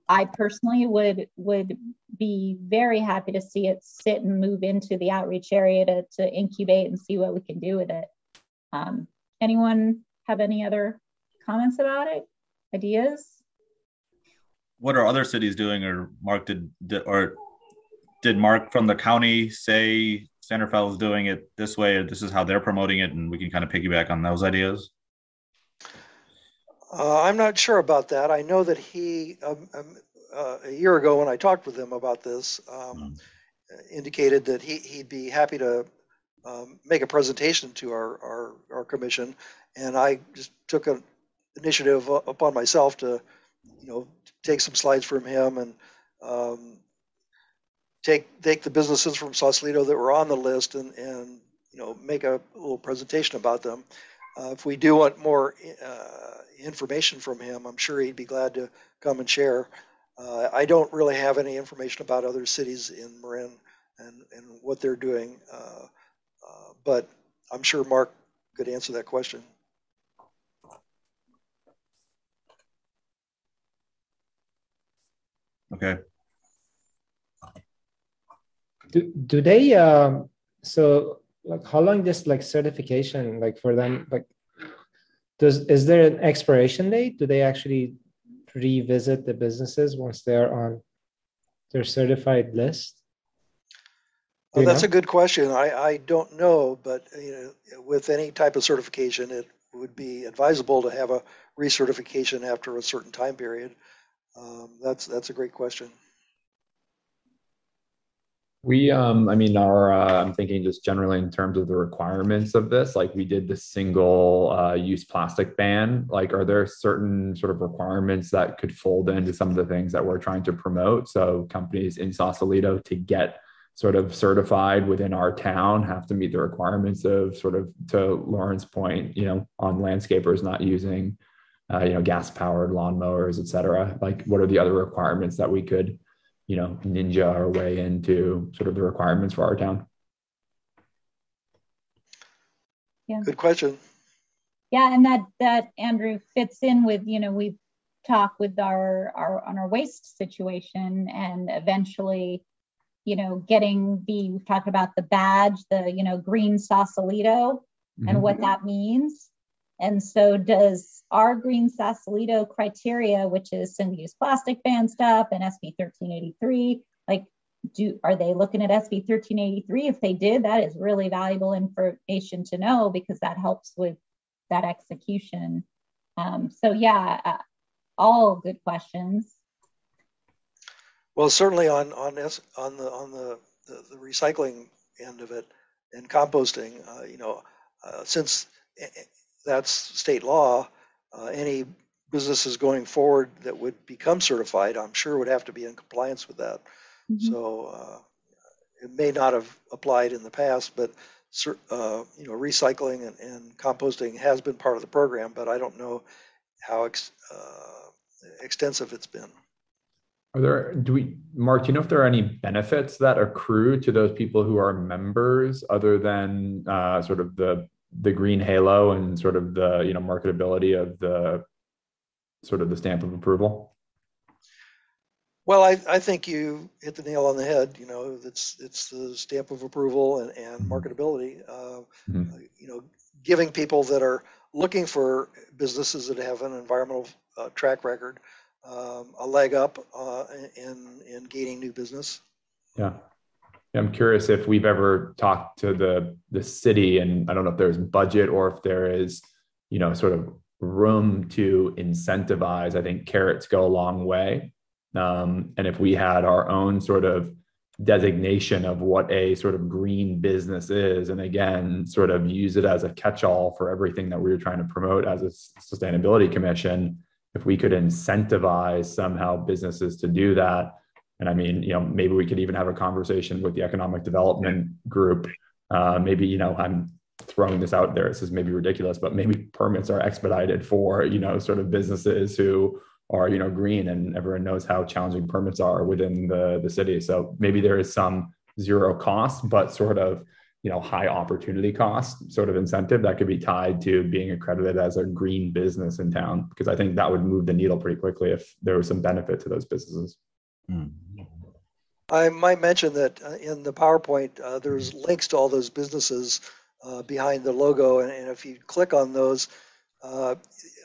I personally would would be very happy to see it sit and move into the outreach area to, to incubate and see what we can do with it. Um, anyone have any other comments about it? Ideas? What are other cities doing, or Mark did, or did Mark from the county say Fe is doing it this way, or this is how they're promoting it, and we can kind of piggyback on those ideas? Uh, I'm not sure about that. I know that he, um, um, uh, a year ago when I talked with him about this, um, mm. indicated that he, he'd be happy to um, make a presentation to our, our, our, commission. And I just took an initiative upon myself to, you know, take some slides from him and um, take take the businesses from Sausalito that were on the list and and you know make a little presentation about them. Uh, if we do want more uh, information from him, I'm sure he'd be glad to come and share. Uh, I don't really have any information about other cities in Marin and, and what they're doing, uh, uh, but I'm sure Mark could answer that question. Okay do, do they um so like how long this like certification like for them like does is there an expiration date do they actually revisit the businesses once they're on their certified list well, that's know? a good question. I, I don't know, but you know, with any type of certification, it would be advisable to have a recertification after a certain time period. Um, that's that's a great question. We, um, I mean, our, uh, I'm thinking just generally in terms of the requirements of this, like we did the single uh, use plastic ban. Like, are there certain sort of requirements that could fold into some of the things that we're trying to promote? So, companies in Sausalito to get sort of certified within our town have to meet the requirements of sort of to Lauren's point, you know, on landscapers not using, uh, you know, gas powered lawnmowers, et cetera. Like, what are the other requirements that we could you know, ninja our way into sort of the requirements for our town? Yeah. Good question. Yeah, and that that Andrew fits in with you know we've talked with our our on our waste situation and eventually you know getting the we've talked about the badge the you know green sausalito mm-hmm. and what that means and so does our Green Sausalito criteria, which is single-use plastic ban stuff and SB 1383, like do are they looking at SB 1383? If they did, that is really valuable information to know because that helps with that execution. Um, so yeah, uh, all good questions. Well, certainly on on on the on the, the, the recycling end of it and composting, uh, you know, uh, since that's state law. Uh, any businesses going forward that would become certified, I'm sure would have to be in compliance with that. Mm-hmm. So uh, it may not have applied in the past, but uh, you know, recycling and, and, composting has been part of the program, but I don't know how ex, uh, extensive it's been. Are there, do we, Mark, do you know if there are any benefits that accrue to those people who are members other than uh, sort of the the green halo and sort of the you know marketability of the sort of the stamp of approval? Well, I, I think you hit the nail on the head. You know, it's it's the stamp of approval and, and mm-hmm. marketability. Uh, mm-hmm. You know, giving people that are looking for businesses that have an environmental uh, track record um, a leg up uh, in in gaining new business. Yeah. I'm curious if we've ever talked to the the city, and I don't know if there's budget or if there is, you know, sort of room to incentivize. I think carrots go a long way, um, and if we had our own sort of designation of what a sort of green business is, and again, sort of use it as a catch-all for everything that we were trying to promote as a sustainability commission. If we could incentivize somehow businesses to do that and I mean, you know, maybe we could even have a conversation with the economic development group. Uh, maybe, you know, I'm throwing this out there. This is maybe ridiculous, but maybe permits are expedited for, you know, sort of businesses who are, you know, green and everyone knows how challenging permits are within the, the city. So maybe there is some zero cost, but sort of, you know, high opportunity cost sort of incentive that could be tied to being accredited as a green business in town. Because I think that would move the needle pretty quickly if there was some benefit to those businesses. Mm. I might mention that uh, in the PowerPoint, uh, there's links to all those businesses uh, behind the logo, and, and, if you click on those, uh,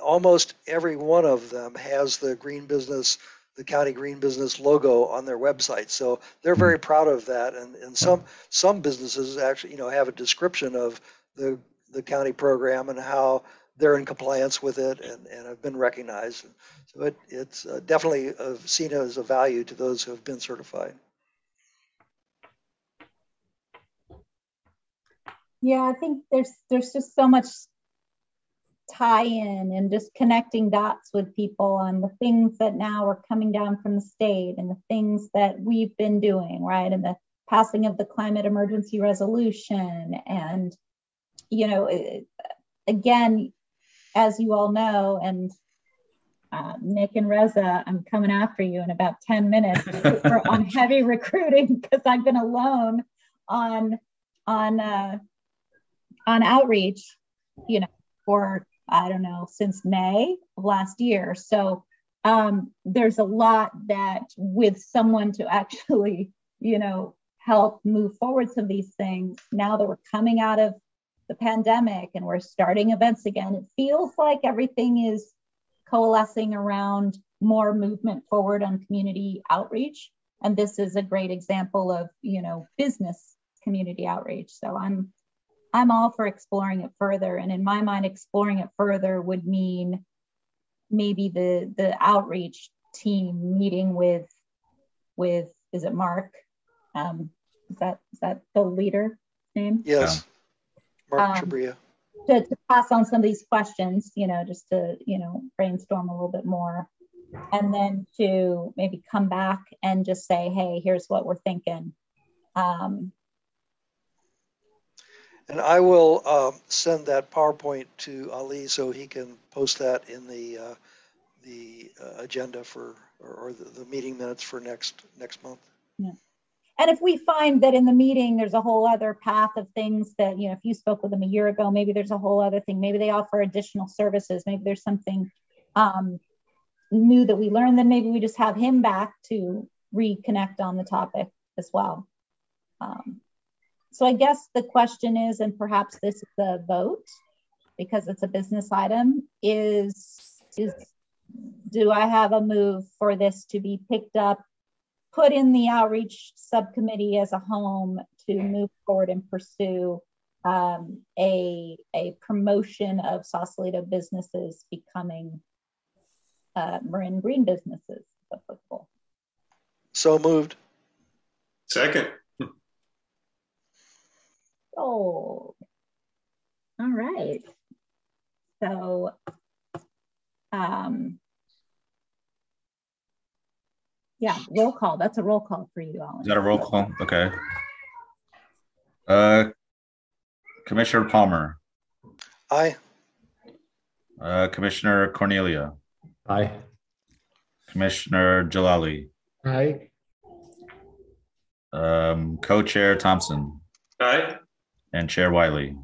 almost every one of them has the green business, the county green business logo on their website. So they're very mm-hmm. proud of that, and, and some some businesses actually, you know, have a description of the the county program and how they're in compliance with it and, and have been recognized. So it, it's uh, definitely uh, seen as a value to those who have been certified. Yeah, I think there's there's just so much tie-in and just connecting dots with people on the things that now are coming down from the state and the things that we've been doing, right? And the passing of the climate emergency resolution and you know again as you all know, and uh, Nick and Reza, I'm coming after you in about 10 minutes on heavy recruiting because I've been alone on on uh, on outreach, you know, for I don't know since May of last year. So um, there's a lot that with someone to actually, you know, help move forward some of these things. Now that we're coming out of the pandemic and we're starting events again, it feels like everything is coalescing around more movement forward on community outreach. And this is a great example of, you know, business community outreach. So I'm I'm all for exploring it further. And in my mind, exploring it further would mean maybe the the outreach team meeting with with is it Mark um, Is that is that the leader name? Yes. Mark Um, Chabria. To, to pass on some of these questions, you know, just to, you know, brainstorm a little bit more. And then to maybe come back and just say, hey, here's what we're thinking. Um, And I will uh, send that PowerPoint to Ali so he can post that in the uh, the uh, agenda for or, or the, the meeting minutes for next next month. And if we find that in the meeting, there's a whole other path of things that, you know, if you spoke with them a year ago, maybe there's a whole other thing. Maybe they offer additional services. Maybe there's something um, new that we learned. Then maybe we just have him back to reconnect on the topic as well. Um, so I guess the question is, and perhaps this is the vote because it's a business item, is is do I have a move for this to be picked up put in the outreach subcommittee as a home to move forward and pursue um, a, a promotion of Sausalito businesses becoming uh, Marin Green businesses. if applicable. So moved. Second. Oh, all right. So, um, yeah, roll call. That's a roll call for you, Alan. Is that a roll call? Okay. Uh, Commissioner Palmer, Aye. uh, Commissioner Cornelia, Aye. Commissioner Jalali, Aye. um, Co-Chair Thompson, Aye. and Chair Wiley.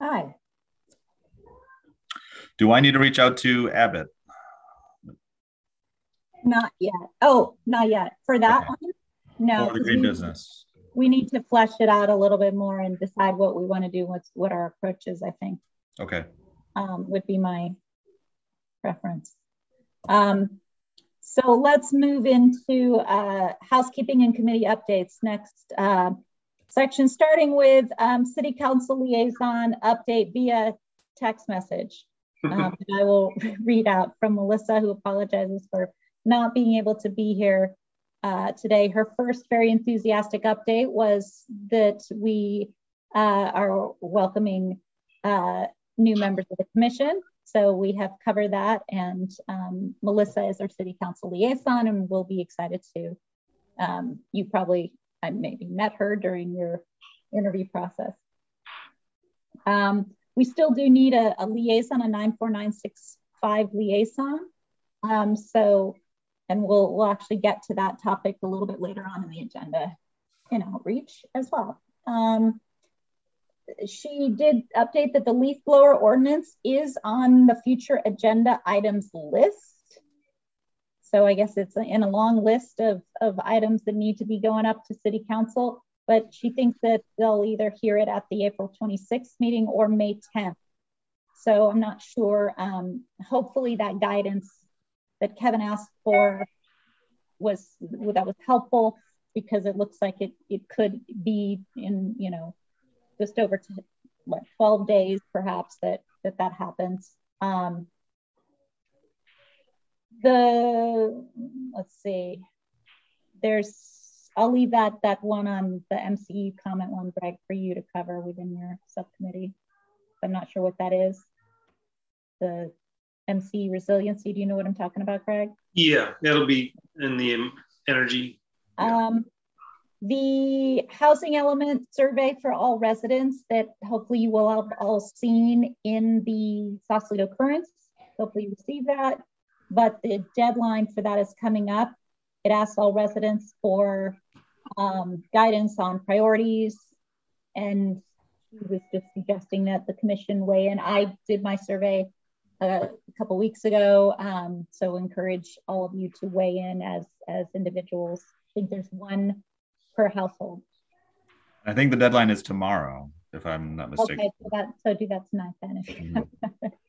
Aye. Do I need to reach out to Abbott? Not yet. Oh, not yet. For that Okay. one? No. For the green we- business. We need to flesh it out a little bit more and decide what we want to do, what's, what our approach is, I think, Okay. um, would be my preference. Um, so let's move into, uh, housekeeping and committee updates next, uh, section, starting with, um, city council liaison update via text message. Um, I will read out from Melissa, who apologizes for not being able to be here uh, today. Her first very enthusiastic update was that we uh, are welcoming uh, new members of the commission. So we have covered that, and um, Melissa is our city council liaison, and we'll be excited to. Um, you probably I maybe met her during your interview process. Um, we still do need a, a liaison, a 94965 liaison. Um, so, and we'll, we'll actually get to that topic a little bit later on in the agenda in outreach as well. Um, she did update that the leaf blower ordinance is on the future agenda items list. So I guess it's in a long list of, of items that need to be going up to city council, but she thinks that they'll either hear it at the April 26th meeting or May 10th. So I'm not sure. Um, hopefully that guidance that Kevin asked for was that was helpful because it looks like it, it could be in, you know, just over to what 12 days perhaps that that, that happens. Um, the let's see. There's i'll leave that that one on the mce comment one greg for you to cover within your subcommittee. I'm not sure what that is. The mce resiliency do you know what i'm talking about greg Yeah, that'll be in the energy. um, the housing element survey for all residents that hopefully you will have all seen in the sausalito currents hopefully you receive that but the deadline for that is coming up. It asks all residents for um, guidance on priorities. And he was just suggesting that the commission weigh in. I did my survey uh, couple weeks ago. Um, so encourage all of you to weigh in as, as individuals. I think there's one per household. I think the deadline is tomorrow, if I'm not mistaken. Okay, so, that, so do that tonight then.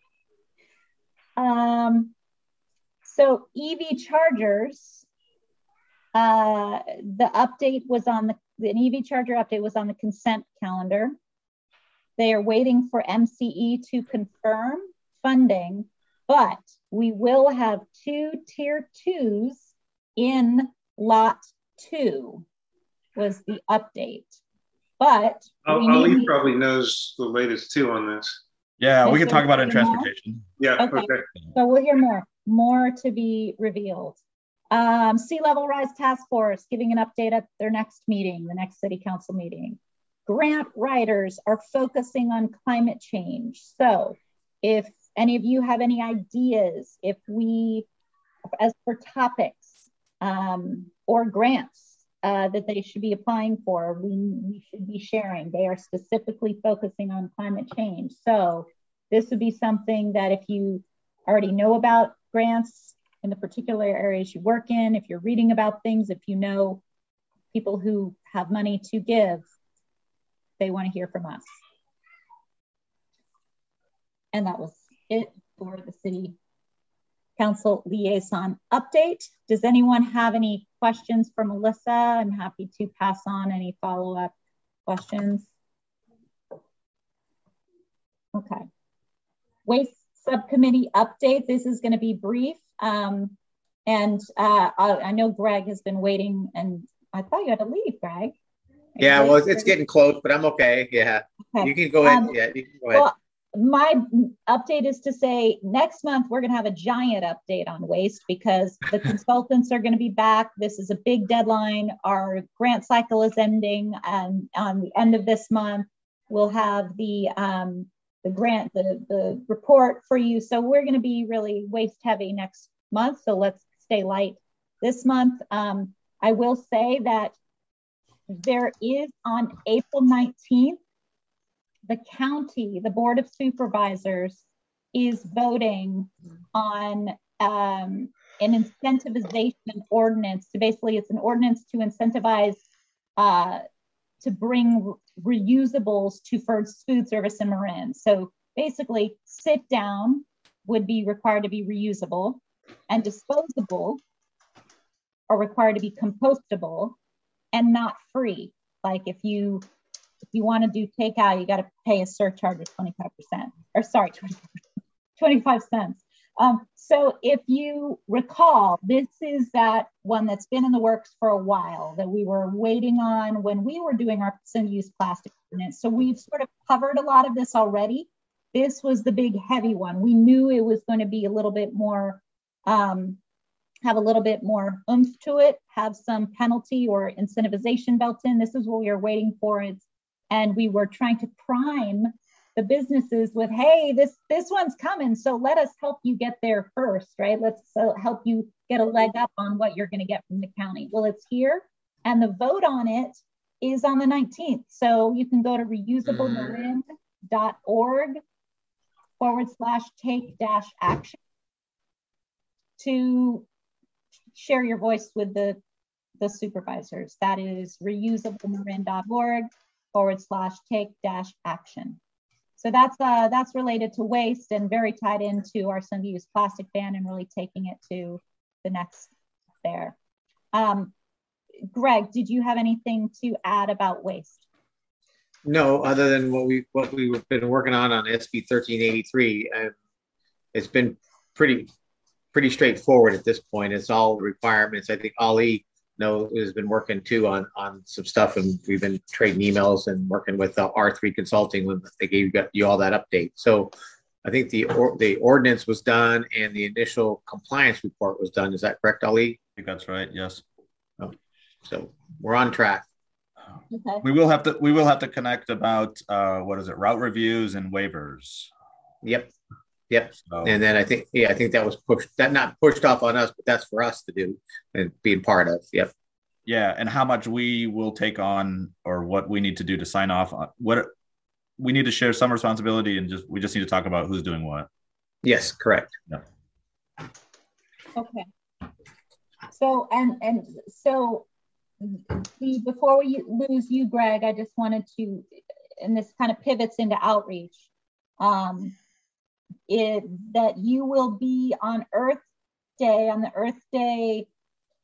Um, so EV chargers, uh, the update was on the, an EV charger update was on the consent calendar. They are waiting for MCE to confirm funding, but we will have two tier twos in lot two. was the update. But Ali probably knows the latest too on this. Yeah, we can talk about it in transportation. Yeah. Okay. okay. So we'll hear more. More to be revealed. Um, sea level rise task force giving an update at their next meeting, the next city council meeting. Grant writers are focusing on climate change. So if any of you have any ideas, if we, as for topics um, or grants uh, that they should be applying for, we, we should be sharing. They are specifically focusing on climate change. So this would be something that if you already know about grants in the particular areas you work in, if you're reading about things, if you know people who have money to give, they want to hear from us. And that was it for the city council liaison update. Does anyone have any questions for Melissa? I'm happy to pass on any follow-up questions. Okay. Waste subcommittee update. This is going to be brief. Um, and uh, I, I, know Greg has been waiting, and I thought you had to leave, Greg. Yeah, well, it's, it's getting close, but I'm okay. Yeah, okay. you can go ahead. Um, yeah, you can go ahead. Well, my update is to say next month we're going to have a giant update on waste because the consultants are going to be back. This is a big deadline. Our grant cycle is ending, and on the end of this month, we'll have the um, the grant, the the report for you. So we're going to be really waste heavy next month. So let's stay light this month. Um, I will say that there is on April 19th the county, the Board of Supervisors, is voting on um, an incentivization ordinance. So basically, it's an ordinance to incentivize uh, to bring re- reusables to first food service in Marin. So basically, sit down would be required to be reusable, and disposable are required to be compostable and not free. Like if you if you want to do takeout, you got to pay a surcharge of 25%, or sorry, 25 cents. Um, so if you recall, this is that one that's been in the works for a while that we were waiting on when we were doing our single-use plastic ordinance. So we've sort of covered a lot of this already. This was the big heavy one. We knew it was going to be a little bit more, um, have a little bit more oomph to it, have some penalty or incentivization built in. This is what we were waiting for. It's and we were trying to prime the businesses with hey this this one's coming so let us help you get there first right? Let's uh, help you get a leg up on what you're going to get from the county. Well it's here and the vote on it is on the 19th so you can go to reusableMarin.org forward slash take dash action to share your voice with the the supervisors. That is reusableMarin.org forward slash take dash action. So that's uh, that's related to waste and very tied into our single-use plastic ban and really taking it to the next there. Um, Greg, did you have anything to add about waste? No, other than what we what we've been working on on SB 1383, and it's been pretty pretty straightforward at this point. It's all requirements. I think Ali know has been working too on on some stuff, and we've been trading emails and working with uh, R3 Consulting when they gave you all that update. So I think the or, the ordinance was done and the initial compliance report was done. Is that correct, Ali? I think that's right. Yes. Oh, so we're on track. Okay. We will have to we will have to connect about uh, what is it route reviews and waivers. Yep. Yep. So, and then I think, yeah, I think that was pushed, that not pushed off on us, but that's for us to do and being part of. Yep. Yeah. And how much we will take on or what we need to do to sign off on what we need to share some responsibility and just, we just need to talk about who's doing what. Yes, correct. Yeah. Okay. So, and, and so the, before we lose you, Greg, I just wanted to, and this kind of pivots into outreach. Um, it, that you will be on Earth Day, on the Earth Day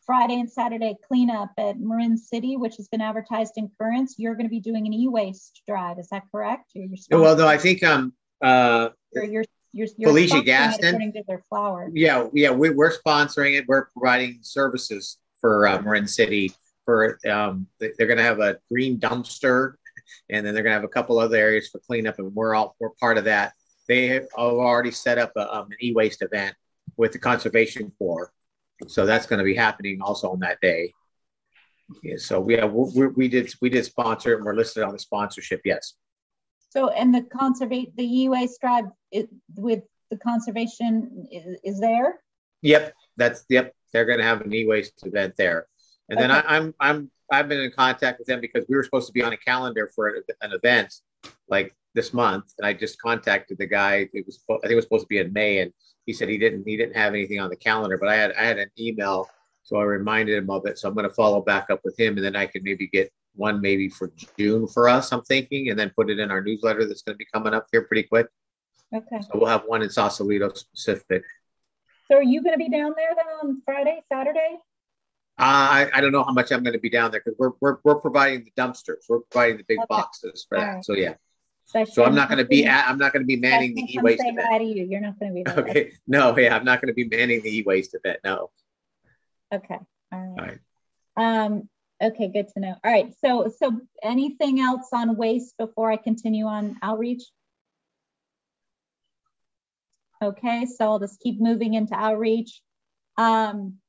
Friday and Saturday cleanup at Marin City, which has been advertised in Currents. You're going to be doing an e-waste drive. Is that correct? You're, you're well, no, I think um uh you're, you're, you're, you're Felicia Gaston. To their flower. Yeah, yeah, we, we're sponsoring it. We're providing services for uh, Marin City for um, they're going to have a green dumpster, and then they're going to have a couple other areas for cleanup, and we're all we're part of that. They have already set up a, um, an e-waste event with the Conservation Corps, so that's going to be happening also on that day. Yeah, so we have we, we did we did sponsor and we're listed on the sponsorship. Yes. So, and the conservate the e-waste drive it, with the conservation is, is there? Yep, that's yep. They're going to have an e-waste event there, and okay. then I, I'm I'm I've been in contact with them because we were supposed to be on a calendar for an, an event like this month, and I just contacted the guy. It was I think it was supposed to be in May, and he said he didn't he didn't have anything on the calendar. But I had I had an email, so I reminded him of it. So I'm going to follow back up with him, and then I can maybe get one maybe for June for us. I'm thinking, and then put it in our newsletter that's going to be coming up here pretty quick. Okay. So we'll have one in Sausalito specific. So are you going to be down there then on Friday, Saturday? Uh, I, I don't know how much I'm going to be down there because we're, we're, we're providing the dumpsters. We're providing the big okay. boxes for that. Right. So yeah. So, so I'm not going to be at, I'm not going to be manning the e-waste event. To you. You're not going to be there. Okay. No, yeah, I'm not going to be manning the e-waste event. No. Okay. All right. All right. Um, okay, good to know. All right. So so anything else on waste before I continue on outreach? Okay, so I'll just keep moving into outreach. Um,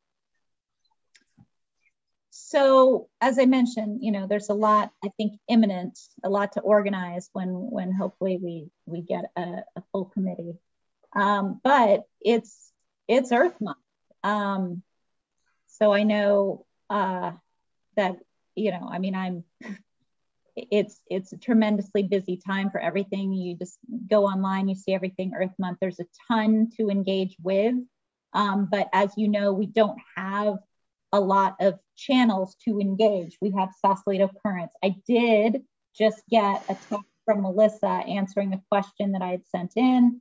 so as I mentioned, you know, there's a lot, I think, imminent, a lot to organize when when hopefully we we get a, a full committee. Um, but it's it's Earth Month. Um, so I know uh, that, you know, I mean, I'm it's it's a tremendously busy time for everything. You just go online, you see everything Earth Month. There's a ton to engage with, um, but as you know, we don't have a lot of channels to engage. We have Sausalito Currents. I did just get a text from Melissa answering a question that I had sent in.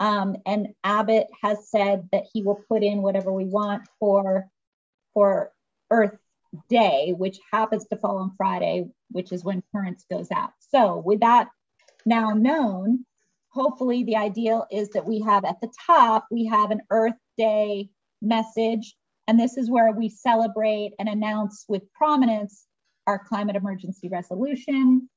Um, and Abbott has said that he will put in whatever we want for, for Earth Day, which happens to fall on Friday, which is when Currents goes out. So with that now known, hopefully the ideal is that we have at the top, we have an Earth Day message and this is where we celebrate and announce with prominence our climate emergency resolution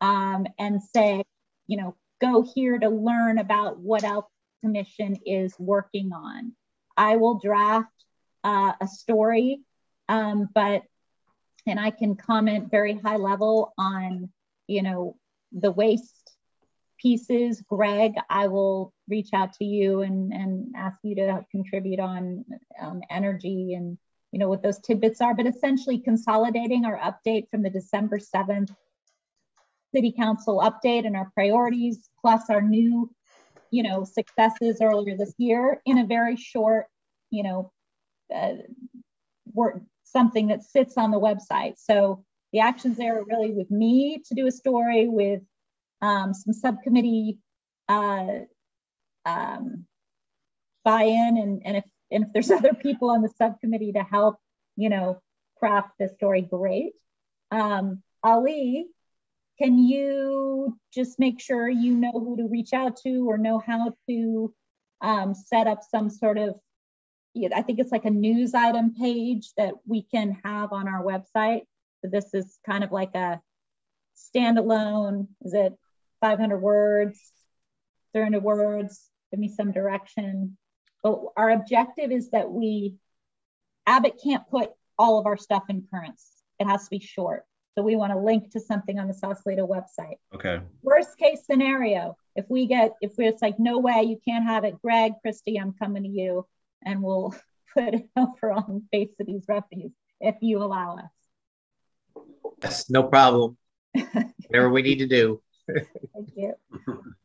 um, and say, you know, go here to learn about what else the commission is working on. I will draft uh, a story, um, but, and I can comment very high level on, you know, the waste pieces. Greg, I will reach out to you and, and ask you to contribute on um, energy and you know what those tidbits are, but essentially consolidating our update from the December 7th City Council update and our priorities, plus our new, you know, successes earlier this year in a very short, you know, uh, work, something that sits on the website. So the actions there are really with me to do a story with um, some subcommittee uh, um, buy-in and, and if and if there's other people on the subcommittee to help you know craft the story great. Um, ali can you just make sure you know who to reach out to or know how to um, set up some sort of i think it's like a news item page that we can have on our website. So this is kind of like a standalone is it 500 words 300 words give me some direction. But our objective is that we, Abbott can't put all of our stuff in currents. It has to be short. So we want to link to something on the Sausalito website. Okay. Worst case scenario, if we get, if it's like, no way, you can't have it, Greg, Christy, I'm coming to you and we'll put it over on Bay Cities Refuse if you allow us. Yes, no problem. Whatever we need to do. Thank you.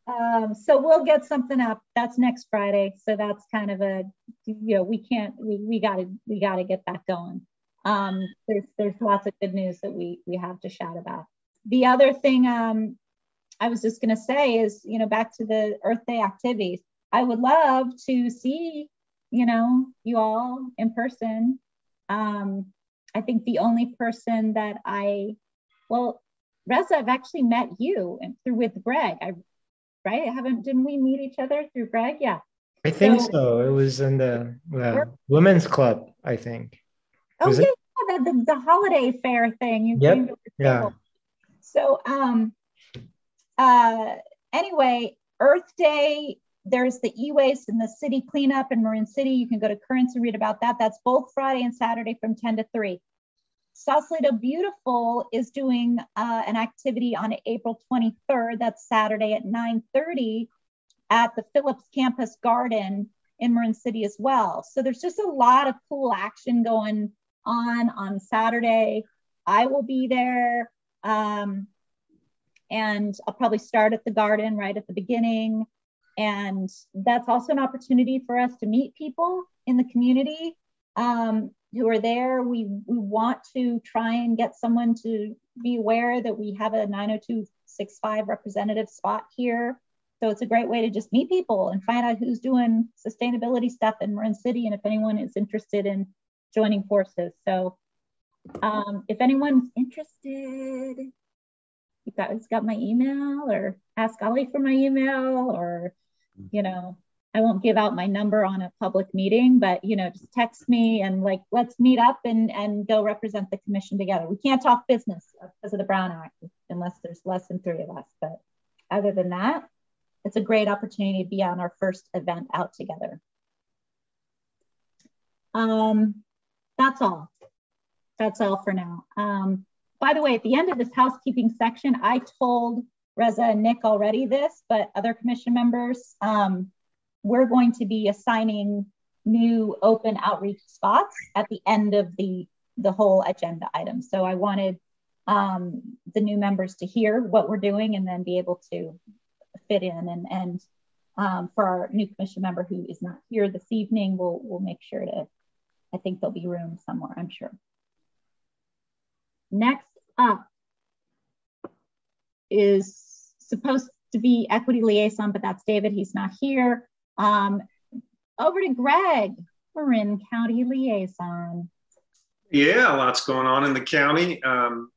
Um, so we'll get something up. That's next Friday. So that's kind of a, you know, we can't, we, we gotta, we gotta get that going. Um, there's, there's lots of good news that we, we have to shout about. The other thing um, I was just gonna say is, you know, back to the Earth Day activities. I would love to see, you know, you all in person. Um, I think the only person that I, well, Reza, I've actually met you and through with Greg. I right? Haven't didn't we meet each other through Greg? Yeah. I think so. so. It was in the uh, women's club, I think. Oh was yeah, the, the, the holiday fair thing. You Yep. bring to the Yeah. So um uh anyway, Earth Day, there's the e-waste and the city cleanup in Marin City. You can go to Currents and read about that. That's both Friday and Saturday from 10 to 3. Sausalito Beautiful is doing uh, an activity on April 23rd. That's Saturday at 9:30 at the Phillips Campus Garden in Marin City as well. So there's just a lot of cool action going on on Saturday. I will be there. Um, and I'll probably start at the garden right at the beginning. And that's also an opportunity for us to meet people in the community um, who are there. We, we want to try and get someone to be aware that we have a 90265 representative spot here. So it's a great way to just meet people and find out who's doing sustainability stuff in Marin City and if anyone is interested in joining forces. So um, if anyone's interested, you guys got my email or ask Ali for my email or, you know, I won't give out my number on a public meeting, but you know, just text me and like, let's meet up and, and go represent the commission together. We can't talk business because of the Brown Act unless there's less than three of us. But other than that, it's a great opportunity to be on our first event out together. Um, that's all. That's all for now. Um, by the way, at the end of this housekeeping section, I told Reza and Nick already this, but other commission members, um, we're going to be assigning new open outreach spots at the end of the, the whole agenda item. So I wanted um, the new members to hear what we're doing and then be able to fit in. And, and um, for our new commission member who is not here this evening, we'll, we'll make sure to, I think there'll be room somewhere, I'm sure. Next up is supposed to be equity liaison, but that's David. He's not here. Um, over to Greg, Marin County liaison. Yeah, lots going on in the county. Um,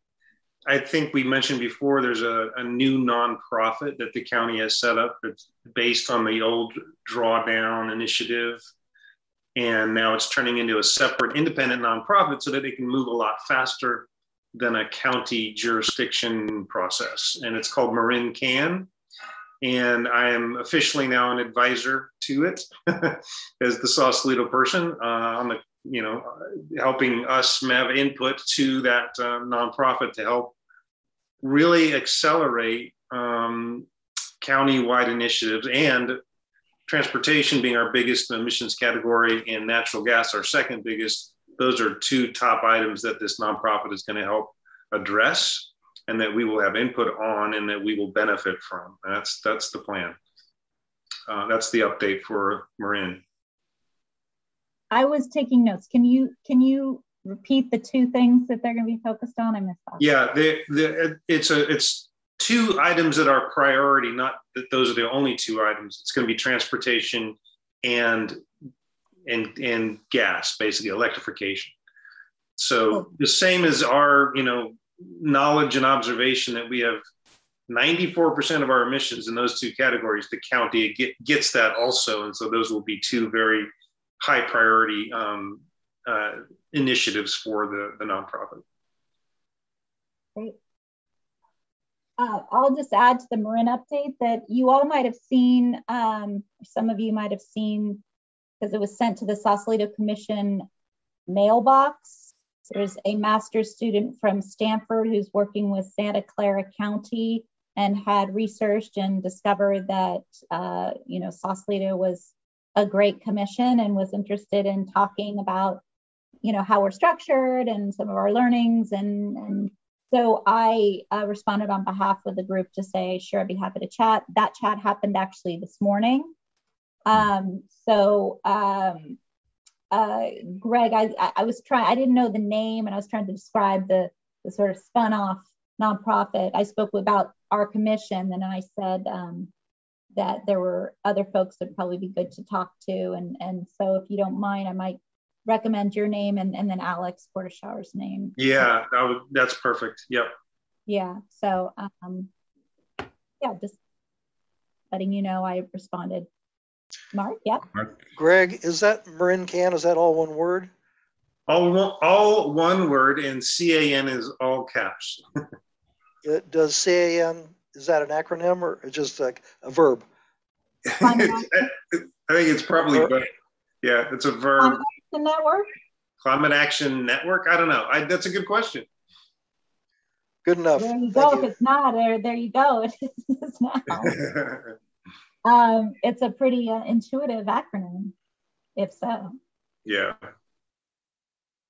I think we mentioned before there's a, a, new nonprofit that the county has set up that's based on the old drawdown initiative. And now it's turning into a separate independent nonprofit so that it can move a lot faster than a county jurisdiction process. And it's called Marin Can. And I am officially now an advisor to it as the Sausalito person. Uh, on the, you know, helping us have input to that uh, nonprofit to help really accelerate um, county-wide initiatives and transportation being our biggest emissions category and natural gas our second biggest. Those are two top items that this nonprofit is going to help address and that we will have input on and that we will benefit from and that's that's the plan uh, that's the update for marin i was taking notes can you can you repeat the two things that they're going to be focused on? I missed that. Yeah, the, the, it's a it's two items that are priority. Not that those are the only two items. It's going to be transportation and and and gas, basically electrification. So oh. the same as our you know knowledge and observation that we have 94% of our emissions in those two categories, the county get, gets that also. And so those will be two very high priority um, uh, initiatives for the, the nonprofit. Great. Uh, I'll just add to the Marin update that you all might have seen, um, some of you might have seen, because it was sent to the Sausalito Commission mailbox. There's a master's student from Stanford who's working with Santa Clara County and had researched and discovered that, uh, you know, Sausalito was a great commission and was interested in talking about you know how we're structured and some of our learnings. And and so i uh, responded on behalf of the group to say sure i'd be happy to chat. That chat happened actually this morning. Um, so um, uh, greg I, I was trying i didn't know the name and i was trying to describe the the sort of spun off nonprofit i spoke about our commission and i said um, that there were other folks that would probably be good to talk to and and so if you don't mind i might recommend your name and, and then Alex Porteshawver's name. Yeah, that would, that's perfect. Yep. Yeah. So, um, yeah, just letting you know I responded. Mark, yep. Greg, is that Marin Can? Is that all one word? All one, all one word, and CAN is all caps. It- Does CAN, is that an acronym or just like a verb? I think it's probably, but yeah, it's a verb. Climate Action Network? Climate Action Network. I don't know. I, that's a good question. Good enough. There you Thank go. If it's not, there, there you go. It is now. Um, it's a pretty uh, intuitive acronym, if so. yeah.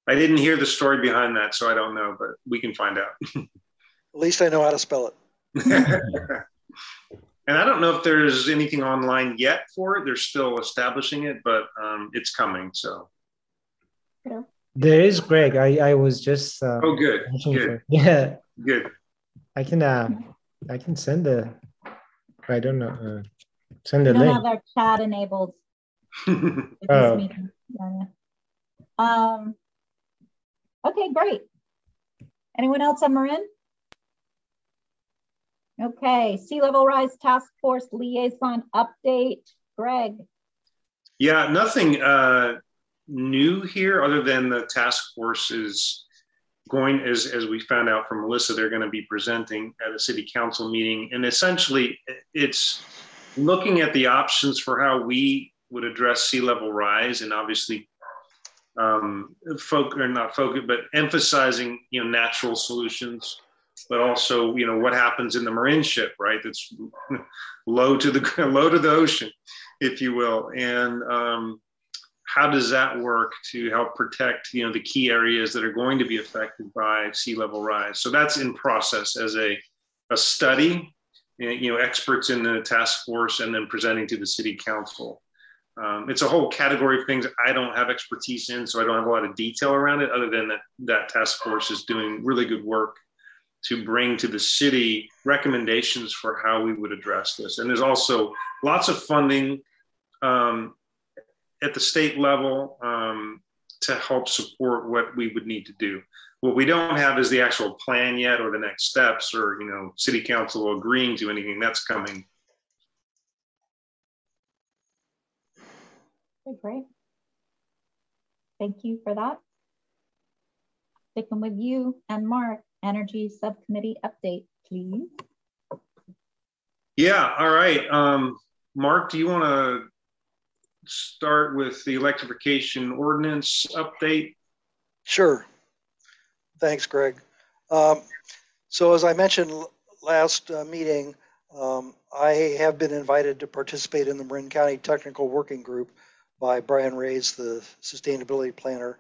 I didn't hear the story behind that, so I don't know, but we can find out. At least I know how to spell it. and I don't know if there's anything online yet for it. They're still establishing it, but um, it's coming. So, There is Greg. I, I was just uh, oh, good, good, for- yeah. good. I can uh, I can send the I don't know uh, send We the don't link. have our chat enabled Oh. Yeah, yeah. Um, okay, great. Anyone else on Marin? Okay, sea level rise task force liaison update. Greg. Yeah, nothing uh, new here other than the task force is going, as, as we found out from Melissa, they're going to be presenting at a city council meeting. And essentially, it's looking at the options for how we would address sea level rise and obviously um, folk or not focus, but emphasizing, you know, natural solutions, but also, you know, what happens in the Marinship, right? That's low to the low to the ocean if you will. And um, how does that work to help protect, you know, the key areas that are going to be affected by sea level rise? So that's in process as a, a study, you know, experts in the task force and then presenting to the city council. Um, it's a whole category of things I don't have expertise in, so I don't have a lot of detail around it other than that that task force is doing really good work to bring to the city recommendations for how we would address this. And there's also lots of funding um, at the state level um, to help support what we would need to do. What we don't have is the actual plan yet, or the next steps, or you know, city council agreeing to anything that's coming. Okay, great. Thank you for that. Sticking with you and Mark, Energy Subcommittee update, please. Yeah. All right. Um, Mark, do you want to start with the electrification ordinance update? Sure. Thanks, Greg. Um, so as I mentioned last uh, meeting, um, I have been invited to participate in the Marin County Technical Working Group by Brian Reyes, the sustainability planner.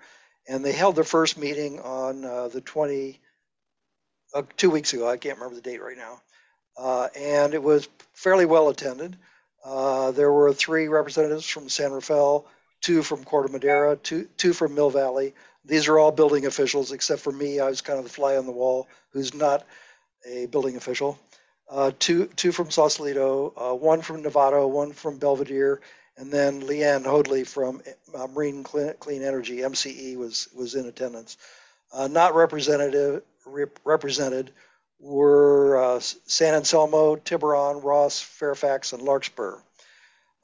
And they held their first meeting on uh, the 20, uh, two weeks ago. I can't remember the date right now. Uh, and it was fairly well attended. Uh, there were three representatives from San Rafael, two from Corte Madera, two, two from Mill Valley, these are all building officials except for me. I was kind of the fly on the wall who's not a building official. Uh, two, two from Sausalito, uh, one from Novato, one from Belvedere, and then Leanne Hoadley from uh, Marin Clean, Clean Energy, MCE, was, was in attendance. Uh, not representative, rep, represented were uh, San Anselmo, Tiburon, Ross, Fairfax, and Larkspur.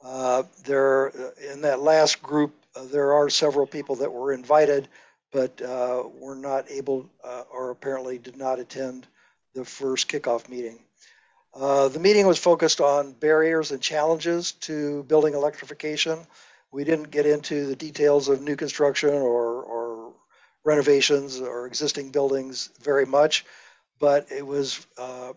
Uh, there, in that last group, there are several people that were invited but uh, were not able uh, or apparently did not attend the first kickoff meeting. Uh, the meeting was focused on barriers and challenges to building electrification. We didn't get into the details of new construction or, or renovations or existing buildings very much, but it was uh,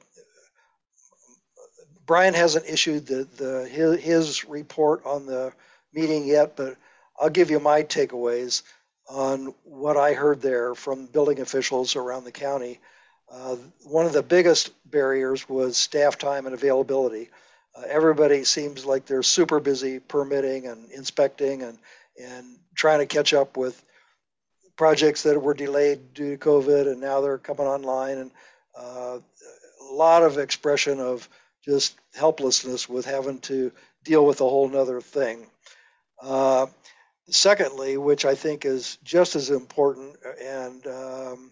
Brian hasn't issued the, the his, his report on the meeting yet, but I'll give you my takeaways on what I heard there from building officials around the county. Uh, one of the biggest barriers was staff time and availability. Uh, everybody seems like they're super busy permitting and inspecting and, and trying to catch up with projects that were delayed due to COVID and now they're coming online. And uh, a lot of expression of just helplessness with having to deal with a whole nother thing. Secondly, which I think is just as important and um,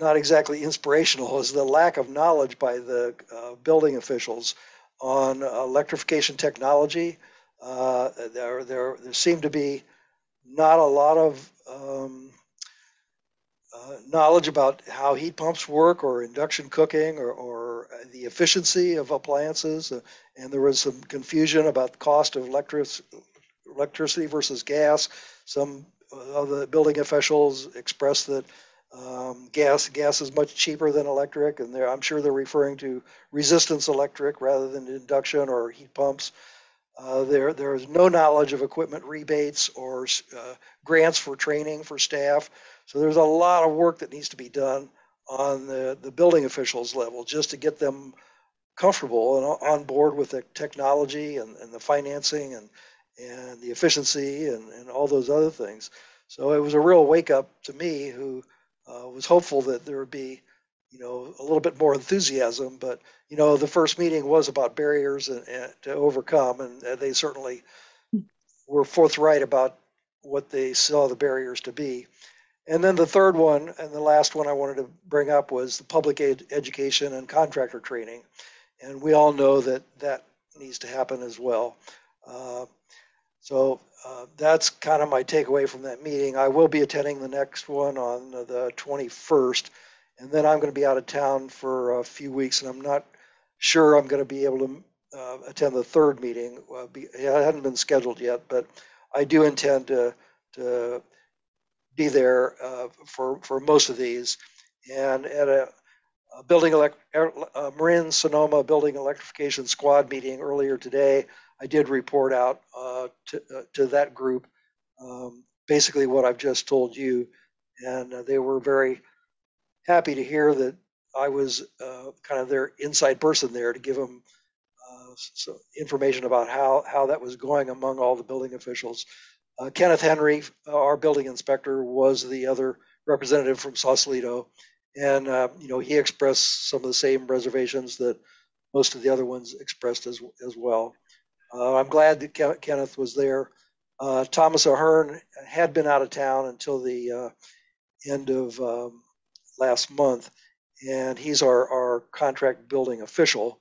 not exactly inspirational, is the lack of knowledge by the uh, building officials on electrification technology. Uh, there, there, there seem to be not a lot of um, uh, knowledge about how heat pumps work or induction cooking or, or the efficiency of appliances. Uh, and there was some confusion about the cost of electric, electricity versus gas. Some of the building officials expressed that um, gas gas is much cheaper than electric, and I'm sure they're referring to resistance electric rather than induction or heat pumps. Uh, there, there is no knowledge of equipment rebates or uh, grants for training for staff. So there's a lot of work that needs to be done on the, the building officials level just to get them comfortable and on board with the technology and, and the financing and, and the efficiency and, and all those other things. So it was a real wake up to me who uh, was hopeful that there would be, you know, a little bit more enthusiasm. But, you know, the first meeting was about barriers and, and to overcome, and they certainly were forthright about what they saw the barriers to be. And then the third one, and the last one I wanted to bring up was the public ed- education and contractor training. And we all know that that needs to happen as well. Uh, so uh, that's kind of my takeaway from that meeting. I will be attending the next one on the 21st, and then I'm going to be out of town for a few weeks, and I'm not sure I'm going to be able to uh, attend the third meeting. Uh, be, it hadn't been scheduled yet, but I do intend to to be there uh, for for most of these. And at a, a building elect, a Marin Sonoma building electrification squad meeting earlier today, I did report out uh, to, uh, to that group um, basically what I've just told you, and uh, they were very happy to hear that I was uh, kind of their inside person there to give them uh, some information about how how that was going among all the building officials. Uh, Kenneth Henry, our building inspector, was the other representative from Sausalito, and you know he expressed some of the same reservations that most of the other ones expressed as as well. Uh, I'm glad that Ke- Kenneth was there. Uh, Thomas Ahern had been out of town until the uh, end of um, last month, and he's our, our contract building official.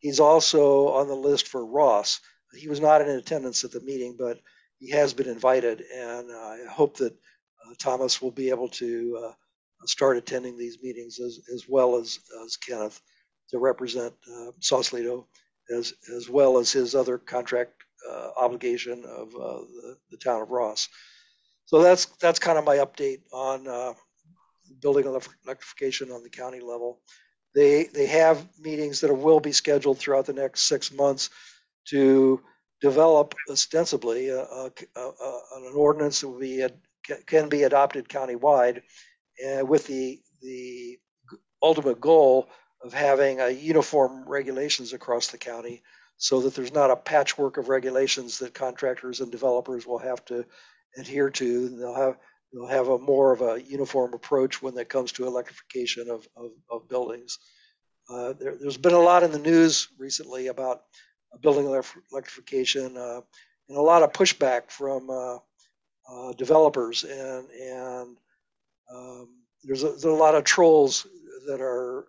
He's also on the list for Ross. He was not in attendance at the meeting, but he has been invited, and I hope that uh, Thomas will be able to uh, start attending these meetings as, as well as, as Kenneth to represent uh, Sausalito as as well as his other contract uh, obligation of uh, the, the, town of Ross. So that's that's kind of my update on uh, building electrification on the county level. They they have meetings that will be scheduled throughout the next six months to develop ostensibly a, a, a, an ordinance that be can be adopted countywide, uh, with the the ultimate goal of having uniform regulations across the county so that there's not a patchwork of regulations that contractors and developers will have to adhere to. They'll have they'll have a more of a uniform approach when it comes to electrification of, of, of buildings. Uh, there, has been a lot in the news recently about building electrification uh, and a lot of pushback from uh, uh developers and and um, there's, a, there's a lot of trolls that are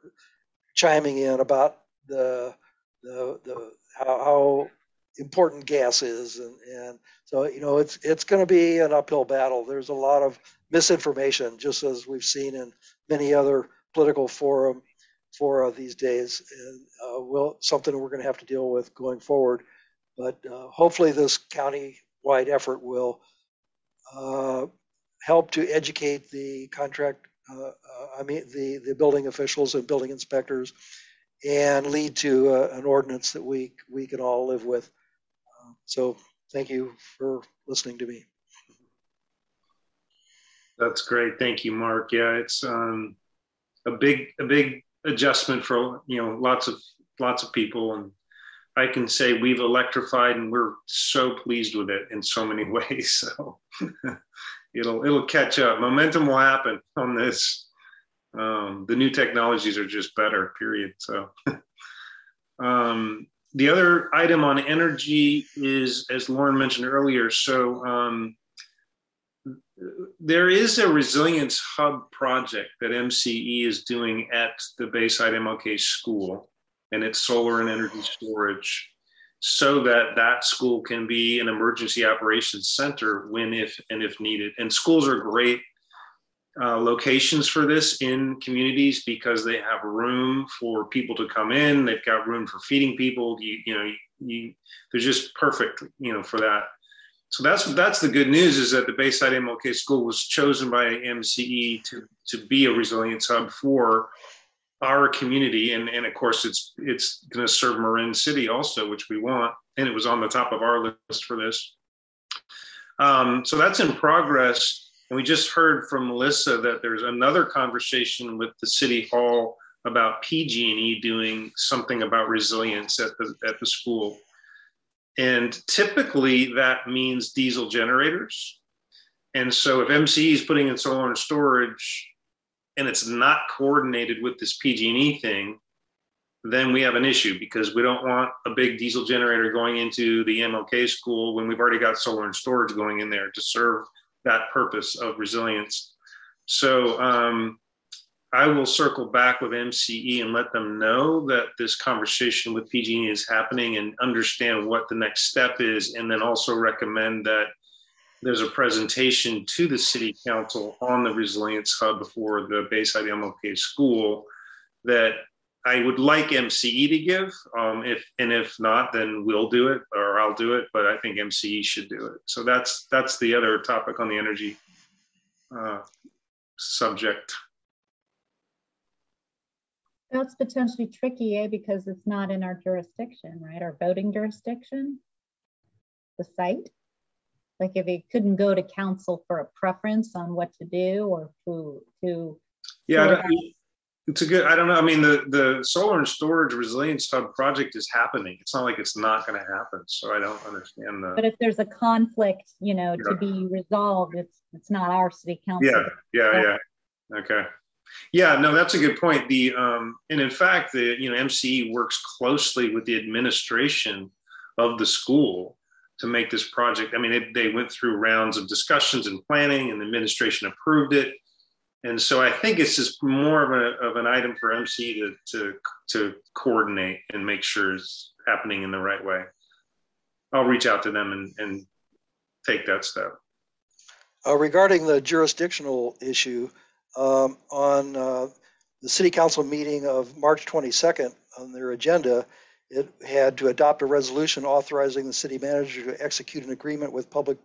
chiming in about the the, the how, how important gas is and, and so you know it's it's going to be an uphill battle. There's a lot of misinformation just as we've seen in many other political forum fora these days and uh, will something we're going to have to deal with going forward but uh, hopefully this county wide effort will uh, help to educate the contract I mean, the, the building officials and building inspectors and lead to an ordinance that we, we can all live with. so thank you for listening to me. That's great. Thank you, Mark. Yeah, it's um, a big, a big adjustment for you know lots of lots of people, and I can say we've electrified, and we're so pleased with it in so many ways. So it'll it'll catch up. Momentum will happen on this. Um, the new technologies are just better. Period. So. um, the other item on energy is, as Lauren mentioned earlier, so um, there is a resilience hub project that MCE is doing at the Bayside MLK School, and it's solar and energy storage. so that that school can be an emergency operations center when if and if needed. And schools are great uh, locations for this in communities because they have room for people to come in. They've got room for feeding people. You, you know you, you, they're just perfect you know for that so that's that's the good news is that the bayside mlk school was chosen by mce to to be a resilience hub for our community. And, and of course it's it's going to serve marin city also which we want. And it was on the top of our list for this. Um, so that's in progress. And we just heard from melissa that there's another conversation with the city hall about pg&e doing something about resilience at the at the school and typically that means diesel generators and so if mce is putting in solar and storage and it's not coordinated with this PG&E thing, then we have an issue because we don't want a big diesel generator going into the MLK school when we've already got solar and storage going in there to serve that purpose of resilience. So um, I will circle back with MCE and let them know that this conversation with PG&E is happening and understand what the next step is, and then also recommend that there's a presentation to the city council on the resilience hub before the Bayside MLK school that I would like MCE to give. Um, if and if not, then we'll do it or I'll do it. But I think MCE should do it. So that's that's the other topic on the energy uh, subject. That's potentially tricky, eh? Because it's not in our jurisdiction, right? Our voting jurisdiction, the site. Like if it couldn't go to council for a preference on what to do or who to yeah, it's a good. I don't know. I mean, the the solar and storage resilience hub project is happening. It's not like it's not going to happen. So I don't understand the. But if there's a conflict, you know, yeah. to be resolved, it's it's not our city council. Yeah, yeah, yeah. Okay. Yeah, no, that's a good point. The um, and in fact, the you know MCE works closely with the administration of the school to make this project. I mean, it, they went through rounds of discussions and planning, and the administration approved it. And so I think it's just more of, a, of an item for MC to, to, to coordinate and make sure it's happening in the right way. I'll reach out to them and, and take that step. Uh, regarding the jurisdictional issue, um, on uh, the city council meeting of March 22nd on their agenda, it had to adopt a resolution authorizing the city manager to execute an agreement with public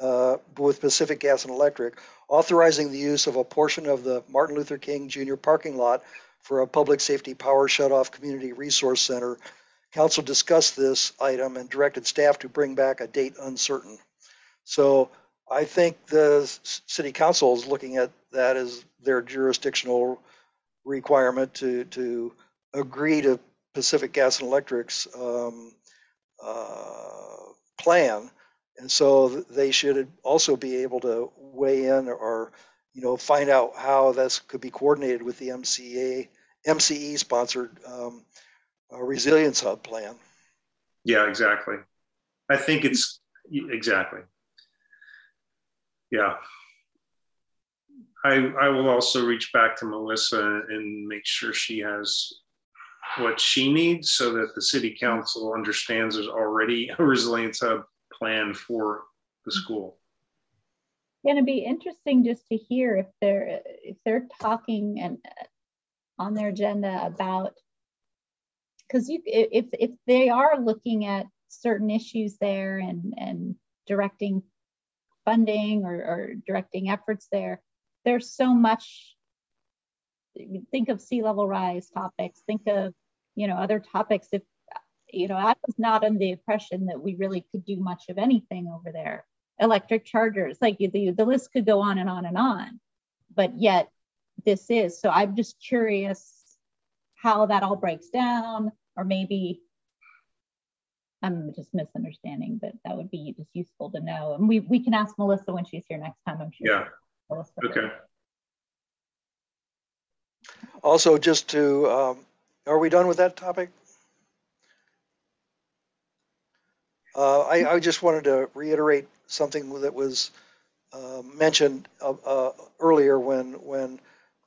uh, with Pacific Gas and Electric, authorizing the use of a portion of the Martin Luther King Jr. parking lot for a public safety power shutoff community resource center. Council discussed this item and directed staff to bring back a date uncertain. So I think the city council is looking at that as their jurisdictional requirement to to agree to Pacific Gas and Electric's um, uh, plan, and so they should also be able to weigh in or, you know find out how this could be coordinated with the MCA MCE sponsored um, uh, resilience hub plan. Yeah, exactly. I think it's exactly. Yeah. I, I will also reach back to Melissa and make sure she has what she needs so that the city council understands there's already a resilience hub plan for the school. Going to be interesting just to hear if they're if they're talking and on their agenda about because you if if they are looking at certain issues there and and directing funding or, or directing efforts there there's so much think of sea level rise topics, think of, you know, other topics. If, you know, I was not under the impression that we really could do much of anything over there. Electric chargers, like the, the list could go on and on and on, but yet this is. So I'm just curious how that all breaks down, or maybe I'm just misunderstanding, but that would be just useful to know. And we, we can ask Melissa when she's here next time, I'm sure. Yeah. Melissa okay. Also, just to, um, are we done with that topic? Uh, I, I, just wanted to reiterate something that was uh, mentioned uh, uh earlier when when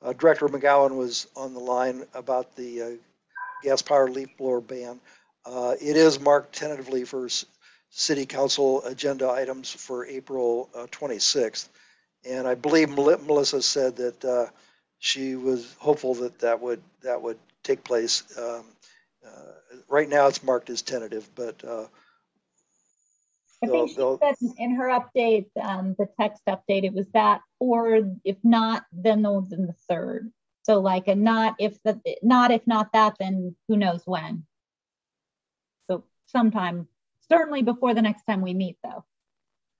uh, Director McGowan was on the line about the uh, gas-powered leaf blower ban. Uh, It is marked tentatively for s- city council agenda items for April uh, 26th. And I believe Melissa said that uh, she was hopeful that that would, that would take place. Um, uh, Right now, it's marked as tentative, but uh, I they'll- think she they'll- said in her update, um, the text update, it was that, or if not, then the, then the third. So like a not if the, not if not that, then who knows when. So sometime, certainly before the next time we meet though.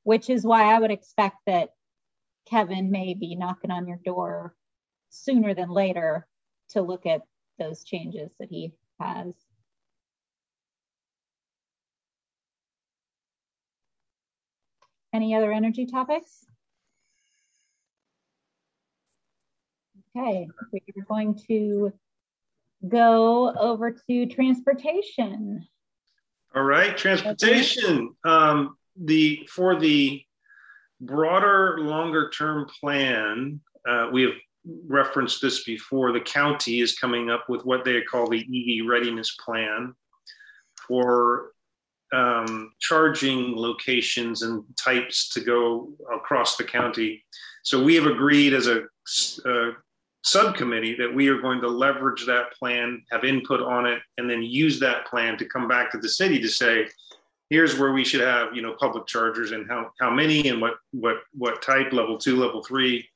Which is why I would expect that Kevin may be knocking on your door sooner than later to look at those changes that he has. Any other energy topics? Okay, we're going to go over to transportation. All right, transportation. Um, the for the broader, longer term plan, uh, we have referenced this before. The county is coming up with what they call the EV readiness plan for um, charging locations and types to go across the county. So we have agreed as a, a subcommittee that we are going to leverage that plan, have input on it, and then use that plan to come back to the city to say, here's where we should have, you know, public chargers and how, how many and what, what, what type, level two, level three.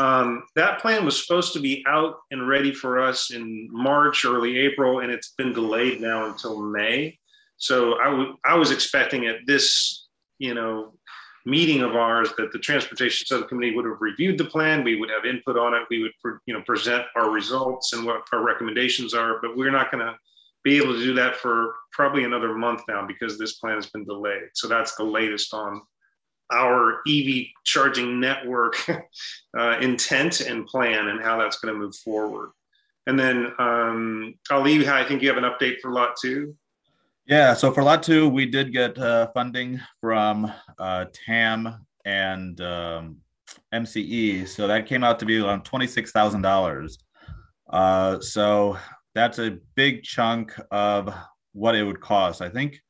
Um, that plan was supposed to be out and ready for us in March, early April, and it's been delayed now until May. So I I was expecting at this, you know, meeting of ours that the transportation subcommittee would have reviewed the plan. We would have input on it. We would, you know, present our results and what our recommendations are. But we're not going to be able to do that for probably another month now because this plan has been delayed. So that's the latest on our EV charging network uh, intent and plan and how that's going to move forward. And then um, Ali, I think you have an update for lot two. Yeah, so for lot two, we did get uh, funding from uh, TAM and um, MCE. So that came out to be around $26,000. Uh, so that's a big chunk of what it would cost. I think,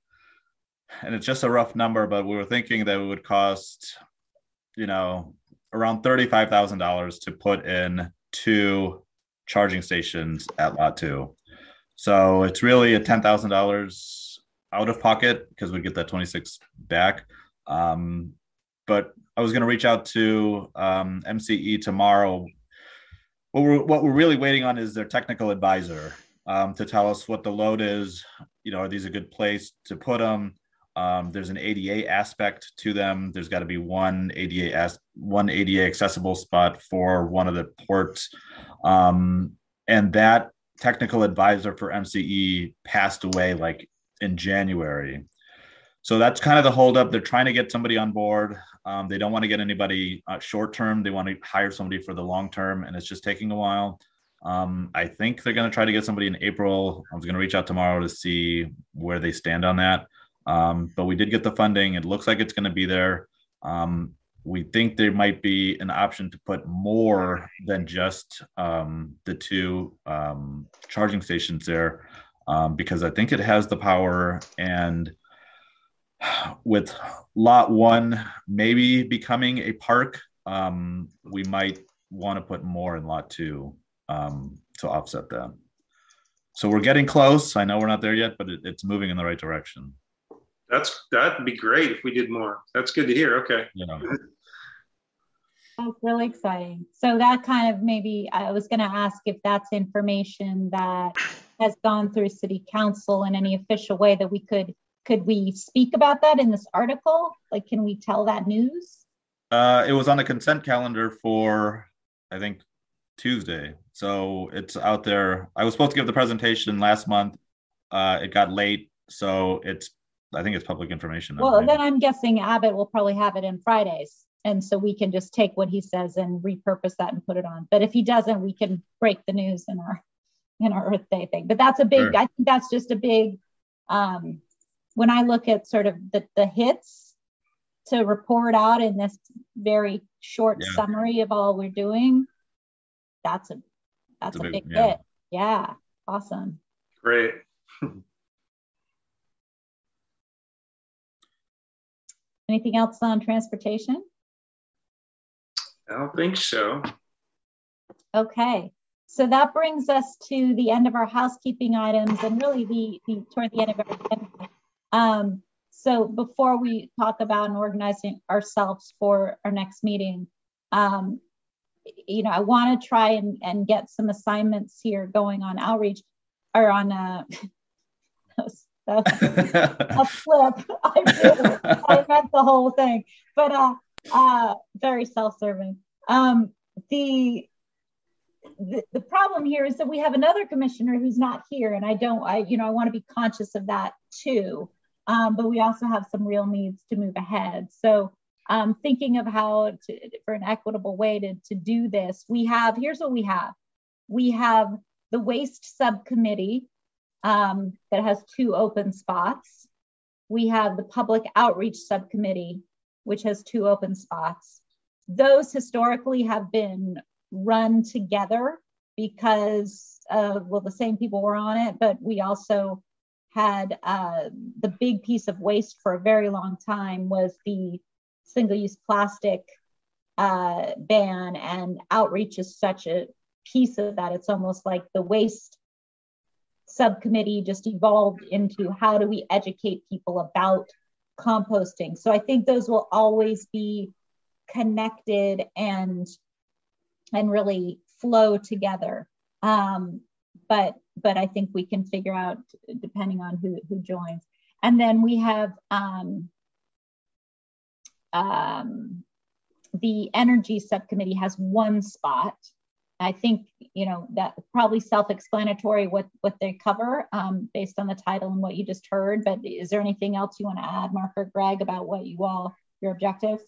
and it's just a rough number, but we were thinking that it would cost, you know, around $35,000 to put in two charging stations at lot two. So it's really a $10,000 out of pocket because we get that 26 back. Um, but I was going to reach out to um, MCE tomorrow. What we're, what we're really waiting on is their technical advisor um, to tell us what the load is. You know, are these a good place to put them? Um, there's an ADA aspect to them. There's got to be one ADA as one ADA accessible spot for one of the ports, um, and that technical advisor for MCE passed away like in January. So that's kind of the holdup. They're trying to get somebody on board. Um, they don't want to get anybody uh, short term. They want to hire somebody for the long term, and it's just taking a while. Um, I think they're going to try to get somebody in April. I was going to reach out tomorrow to see where they stand on that. Um, but we did get the funding. It looks like it's going to be there. Um, we think there might be an option to put more than just um, the two um, charging stations there um, because I think it has the power. And with lot one maybe becoming a park, um, we might want to put more in lot two um, to offset that. So we're getting close. I know we're not there yet, but it, it's moving in the right direction. That's that'd be great if we did more. That's good to hear. Okay. Yeah. That's really exciting. So that kind of maybe, I was gonna ask if that's information that has gone through city council in any official way that we could, could we speak about that in this article? Like, can we tell that news? Uh, it was on the consent calendar for, I think, Tuesday. So it's out there. I was supposed to give the presentation last month. Uh, it got late, so it's. I think it's public information. now, Well, maybe. then I'm guessing Abbott will probably have it in Fridays. And so we can just take what he says and repurpose that and put it on. But if he doesn't, we can break the news in our, in our Earth Day thing. But that's a big, Sure. I think that's just a big, um, when I look at sort of the, the hits to report out in this very short yeah. summary of all we're doing, that's a that's, a, big, big yeah. hit. Yeah. Awesome. Great. Anything else on transportation? I don't think so. Okay. So that brings us to the end of our housekeeping items and really the, the toward the end of our um, so before we talk about and organizing ourselves for our next meeting, um, you know, I want to try and, and get some assignments here going on outreach or on uh, a, a flip. I. I meant the whole thing, but uh, uh, very self-serving. Um, the the, the problem here is that we have another commissioner who's not here and i don't i you know i want to be conscious of that too um, but we also have some real needs to move ahead. So um, thinking of how to, for an equitable way to, to do this we have here's what we have. We have the waste subcommittee um, that has two open spots. We have the public outreach subcommittee which has two open spots. Those historically have been run together because uh, well the same people were on it but we also had uh, the big piece of waste for a very long time was the single-use plastic uh, ban and outreach is such a piece of that it's almost like the waste subcommittee just evolved into how do we educate people about composting so i think those will always be connected and and really flow together. Um, but but I think we can figure out depending on who who joins. And then we have um, um, the energy subcommittee has one spot. I think you know that probably self-explanatory what what they cover um, based on the title and what you just heard. But is there anything else you want to add, Mark or Greg, about what you all your objectives?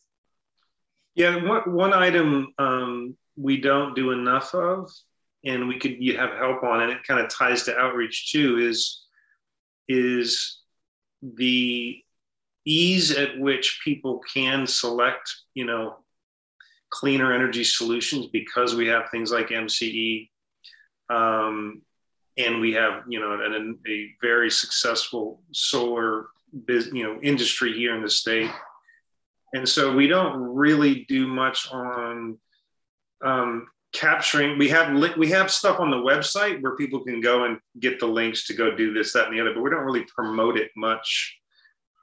Yeah, one, one item um, we don't do enough of and we could you have help on and it kind of ties to outreach too is is the ease at which people can select you know cleaner energy solutions because we have things like mce um, and we have you know an, a very successful solar business you know industry here in the state. And so we don't really do much on um, capturing we have li- we have stuff on the website where people can go and get the links to go do this that and the other but we don't really promote it much.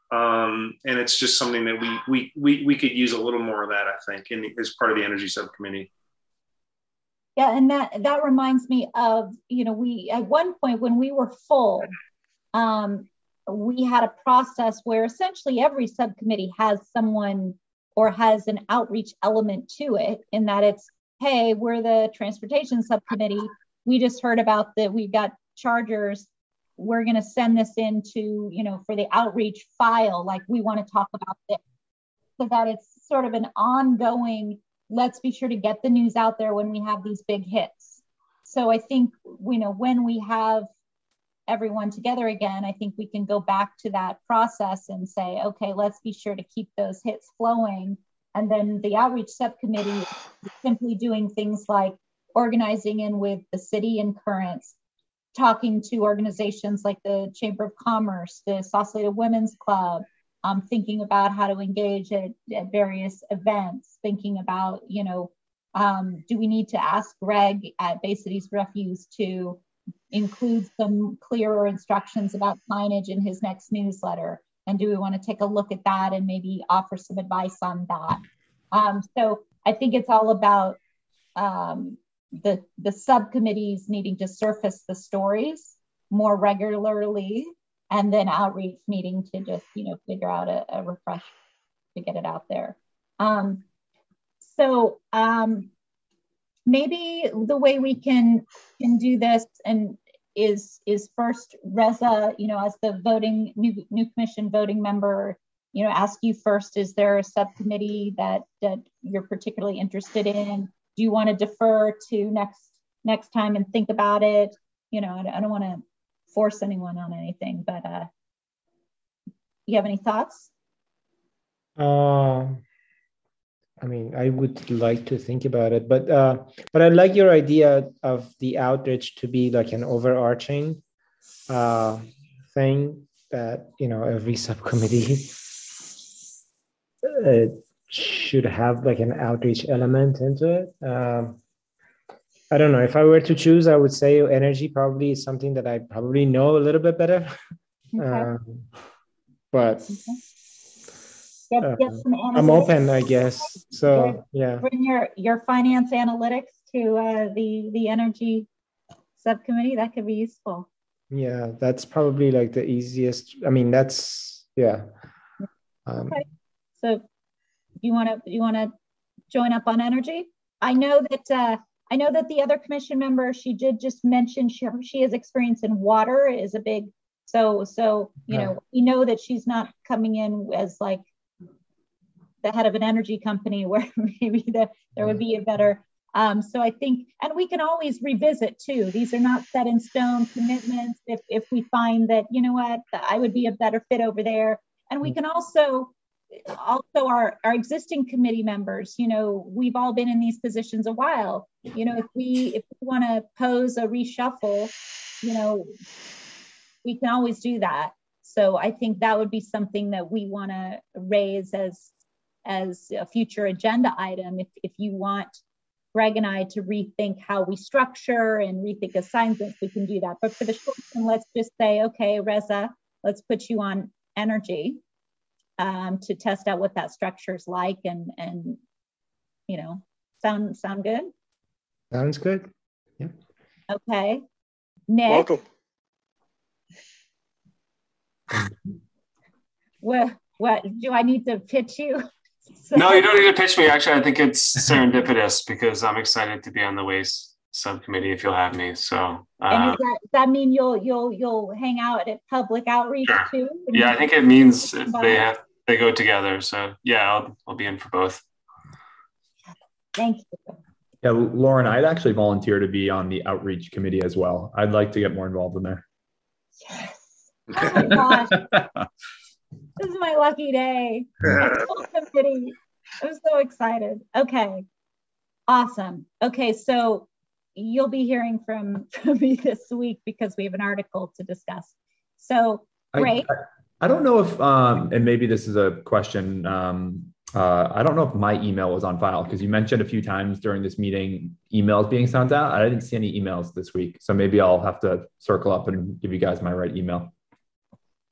Um, and it's just something that we, we we we could use a little more of that i think in the, as part of the energy subcommittee. Yeah and that that reminds me of you know we at one point when we were full um, we had a process where essentially every subcommittee has someone or has an outreach element to it in that it's hey, we're the transportation subcommittee. We just heard about that we got chargers. We're going to send this into, you know, for the outreach file. Like we want to talk about this so that it's sort of an ongoing, let's be sure to get the news out there when we have these big hits. So I think, you know, when we have everyone together again, I think we can go back to that process and say, okay, let's be sure to keep those hits flowing and then the outreach subcommittee simply doing things like organizing in with the city and currents, talking to organizations like the Chamber of Commerce, the Sausalito Women's Club, um, thinking about how to engage at, at various events, thinking about, you know, um, do we need to ask Greg at Bay Cities Refuse to include some clearer instructions about signage in his next newsletter? And do we want to take a look at that and maybe offer some advice on that? Um, so I think it's all about um, the the subcommittees needing to surface the stories more regularly, and then outreach needing to just you know figure out a, a refresh to get it out there. Um, so um, maybe the way we can can do this and is is first Reza, you know, as the voting new new commission voting member, you know, ask you first: Is there a subcommittee that that you're particularly interested in? Do you want to defer to next next time and think about it? You know, I, I don't want to force anyone on anything, but uh, you have any thoughts? Uh, I mean, I would like to think about it, but uh, but I like your idea of the outreach to be like an overarching uh, thing that you know every subcommittee it should have like an outreach element into it. Um, I don't know. If I were to choose, I would say energy probably is something that I probably know a little bit better. Okay. Um, but Get, uh, get some I'm open, I guess. So yeah, Bring your, your finance analytics to uh, the, the energy subcommittee. That could be useful. yeah, that's probably like the easiest. I mean, that's yeah. Um, Okay. So you want to, you want to join up on energy? I know that, uh, I know that the other commission member, she did just mention she, she has experience in water is a big, so, so, you know, we know that she's not coming in as like the head of an energy company where maybe the, there would be a better, um, so I think, and we can always revisit too. These are not set in stone commitments. If, if we find that, you know what, I would be a better fit over there. And we can also, also our, our existing committee members, you know, we've all been in these positions a while. You know, if we, if we want to pose a reshuffle, you know, we can always do that. So I think that would be something that we want to raise as, as a future agenda item. If, if you want Greg and I to rethink how we structure and rethink assignments, we can do that. But for the short term, let's just say, okay, Reza, let's put you on energy um, to test out what that structure is like and, and, you know, sound, sound good? sounds good. Okay. Nick, Welcome. what, what, do I need to pitch you? No, you don't need to pitch me. Actually, I think it's serendipitous because I'm excited to be on the waste subcommittee if you'll have me. So, And uh, does that, does that mean you'll, you'll, you'll hang out at public outreach Sure. too? yeah, I think it means they have they go together. So, yeah, I'll I'll be in for both. Thank you. Yeah, Lauren, I'd actually volunteer to be on the outreach committee as well. I'd like to get more involved in there. Yes. Oh my gosh, this is my lucky day. Committee. I'm so excited. Okay. Awesome. Okay, so you'll be hearing from, from me this week because we have an article to discuss. So I- Great. I, I don't know if, um, and maybe this is a question. Um, uh, I don't know if my email was on file because you mentioned a few times during this meeting emails being sent out. I didn't see any emails this week, so maybe I'll have to circle up and give you guys my right email.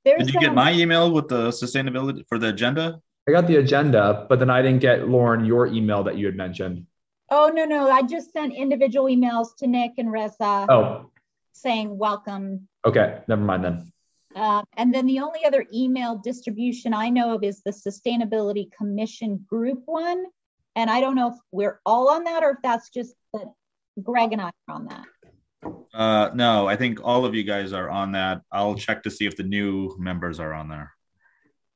There's Did you get um, my email with the sustainability for the agenda? I got the agenda, but then I didn't get Lauren your email that you had mentioned. Oh, no, no. I just sent individual emails to Nick and Reza Oh, saying welcome. okay, never mind then. Uh, and then the only other email distribution I know of is the Sustainability Commission group one. And I don't know if we're all on that or if that's just that Greg and I are on that. Uh, no, I think all of you guys are on that. I'll check to see if the new members are on there.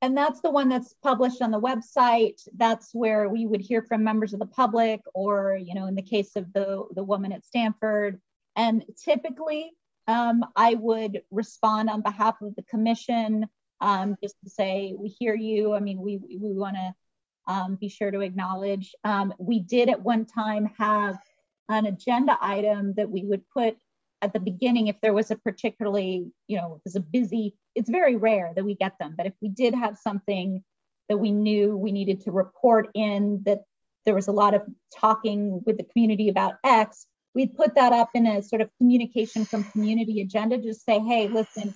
And that's the one that's published on the website. That's where we would hear from members of the public or, you know, in the case of the, the woman at Stanford. And typically, um, I would respond on behalf of the commission um, just to say, we hear you. I mean, we, we want to um, be sure to acknowledge. Um, we did at one time have an agenda item that we would put at the beginning if there was a particularly, you know, it was a busy, it's very rare that we get them, but if we did have something that we knew we needed to report in that there was a lot of talking with the community about X, we'd put that up in a sort of communication from community agenda, just say, hey, listen,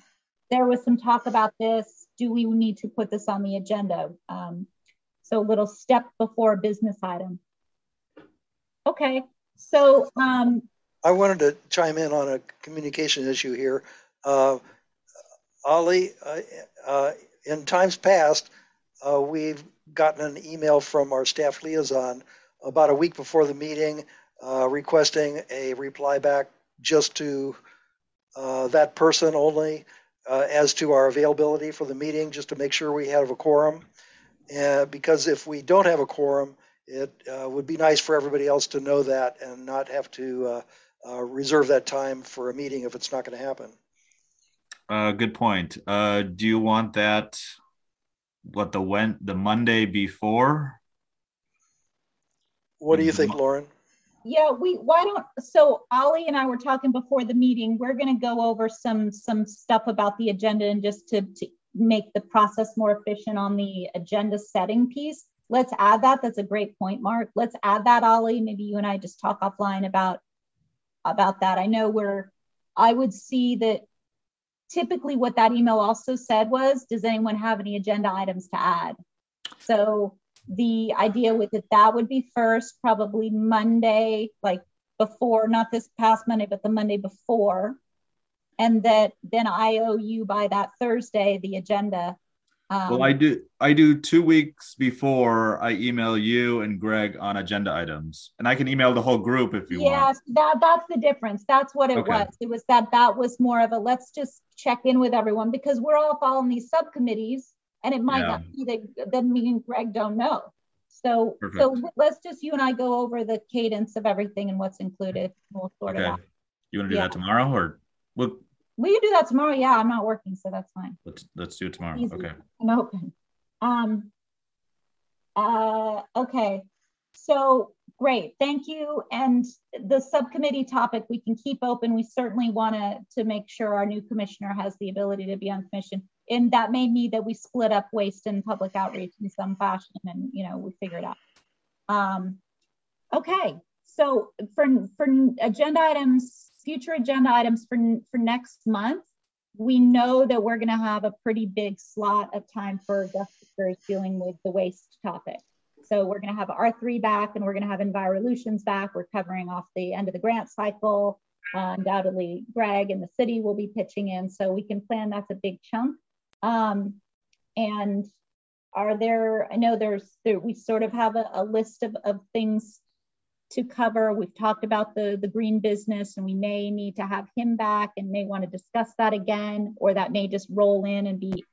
there was some talk about this. Do we need to put this on the agenda? Um, so a little step before a business item. Okay, so um, I wanted to chime in on a communication issue here. Uh, Ali, uh, uh, in times past, uh, we've gotten an email from our staff liaison about a week before the meeting uh, requesting a reply back just to uh, that person only as to our availability for the meeting, just to make sure we have a quorum. Because if we don't have a quorum, it uh, would be nice for everybody else to know that and not have to uh, uh, reserve that time for a meeting if it's not going to happen. Uh, good point. Uh, do you want that? What the when the Monday before? What do you think, Lauren? yeah, we why don't so Ali and I were talking before the meeting. We're going to go over some some stuff about the agenda and just to, to make the process more efficient on the agenda setting piece. Let's add that. That's a great point, Mark. Let's add that, Ali. Maybe you and I just talk offline about about that. I know where I would see that typically what that email also said was, does anyone have any agenda items to add? So the idea with it, that would be first, probably Monday, like before, not this past Monday, but the Monday before. And that then I owe you by that Thursday the agenda. Um, Well, I do, I do two weeks before I email you and Greg on agenda items. And I can email the whole group if you want. Yes, that that's the difference. That's what it Okay. was. It was that that was more of a let's just check in with everyone because we're all following these subcommittees, and it might Yeah. not be that then me and Greg don't know. So so let's just you and I go over the cadence of everything and what's included. We'll sort it out. You want to do Yeah. that tomorrow or we'll, We can do that tomorrow. Yeah, I'm not working, so that's fine. let's, let's do it tomorrow. Easy. Okay. I'm open. Um, uh, okay, so great, thank you. And the subcommittee topic we can keep open. We certainly want to to make sure our new commissioner has the ability to be on commission. And that may mean that we split up waste and public outreach in some fashion, and you know we figure it out. Um, okay, so for for agenda items, future agenda items for for next month we know that we're going to have a pretty big slot of time for justices dealing with the waste topic. So we're going to have R3 back and we're going to have Envirolutions back. We're covering off the end of the grant cycle. Uh, undoubtedly, Greg and the city will be pitching in. So we can plan that's a big chunk. Um, and are there, I know there's, there, we sort of have a, a list of, of things to cover. We've talked about the, the green business and we may need to have him back and may want to discuss that again, or that may just roll in and be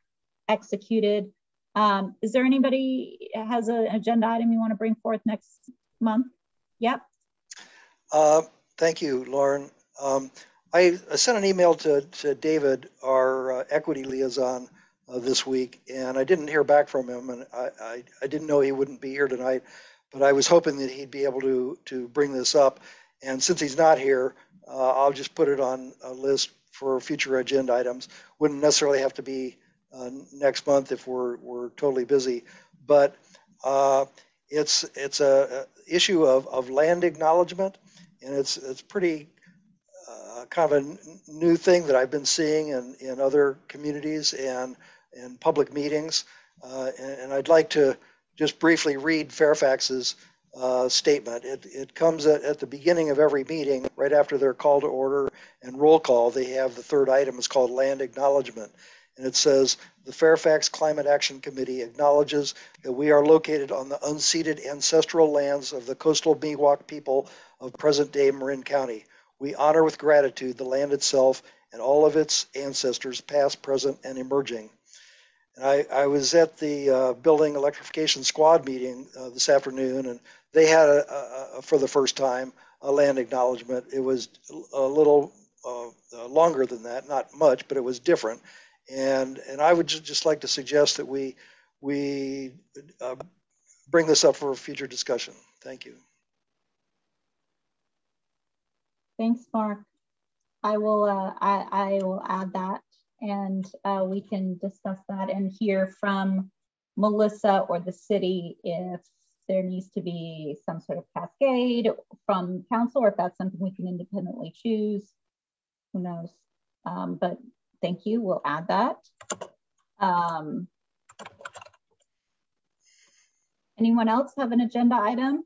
executed. Um, is there anybody has an agenda item you want to bring forth next month? Yep. Uh, Thank you, Lauren. Um, I sent an email to, to David, our uh, equity liaison, uh, this week, and I didn't hear back from him, and I, I, I didn't know he wouldn't be here tonight, but I was hoping that he'd be able to, to bring this up. And since he's not here, uh, I'll just put it on a list for future agenda items. Wouldn't necessarily have to be uh, next month if we're, we're totally busy, but uh, it's, it's a a issue of, of land acknowledgement and it's it's pretty uh, kind of a new thing that I've been seeing in, in other communities and in public meetings. Uh, and, and I'd like to just briefly read Fairfax's uh, statement. It, it comes at, at the beginning of every meeting, right after their call to order and roll call. They have the third item is called land acknowledgement. And it says, the Fairfax Climate Action Committee acknowledges that we are located on the unceded ancestral lands of the coastal Miwok people of present-day Marin County. We honor with gratitude the land itself and all of its ancestors, past, present, and emerging. And I, I was at the uh, building electrification squad meeting uh, this afternoon, and they had, a, a, a, for the first time, a land acknowledgement. It was a little uh, uh, longer than that, not much, but it was different. And and I would ju- just like to suggest that we we uh, bring this up for future discussion. Thank you. Thanks, Mark. I will, uh, I, I will add that and uh, we can discuss that and hear from Melissa or the city if there needs to be some sort of cascade from council or if that's something we can independently choose. Who knows? Um, but thank you. We'll add that. Um, anyone else have an agenda item?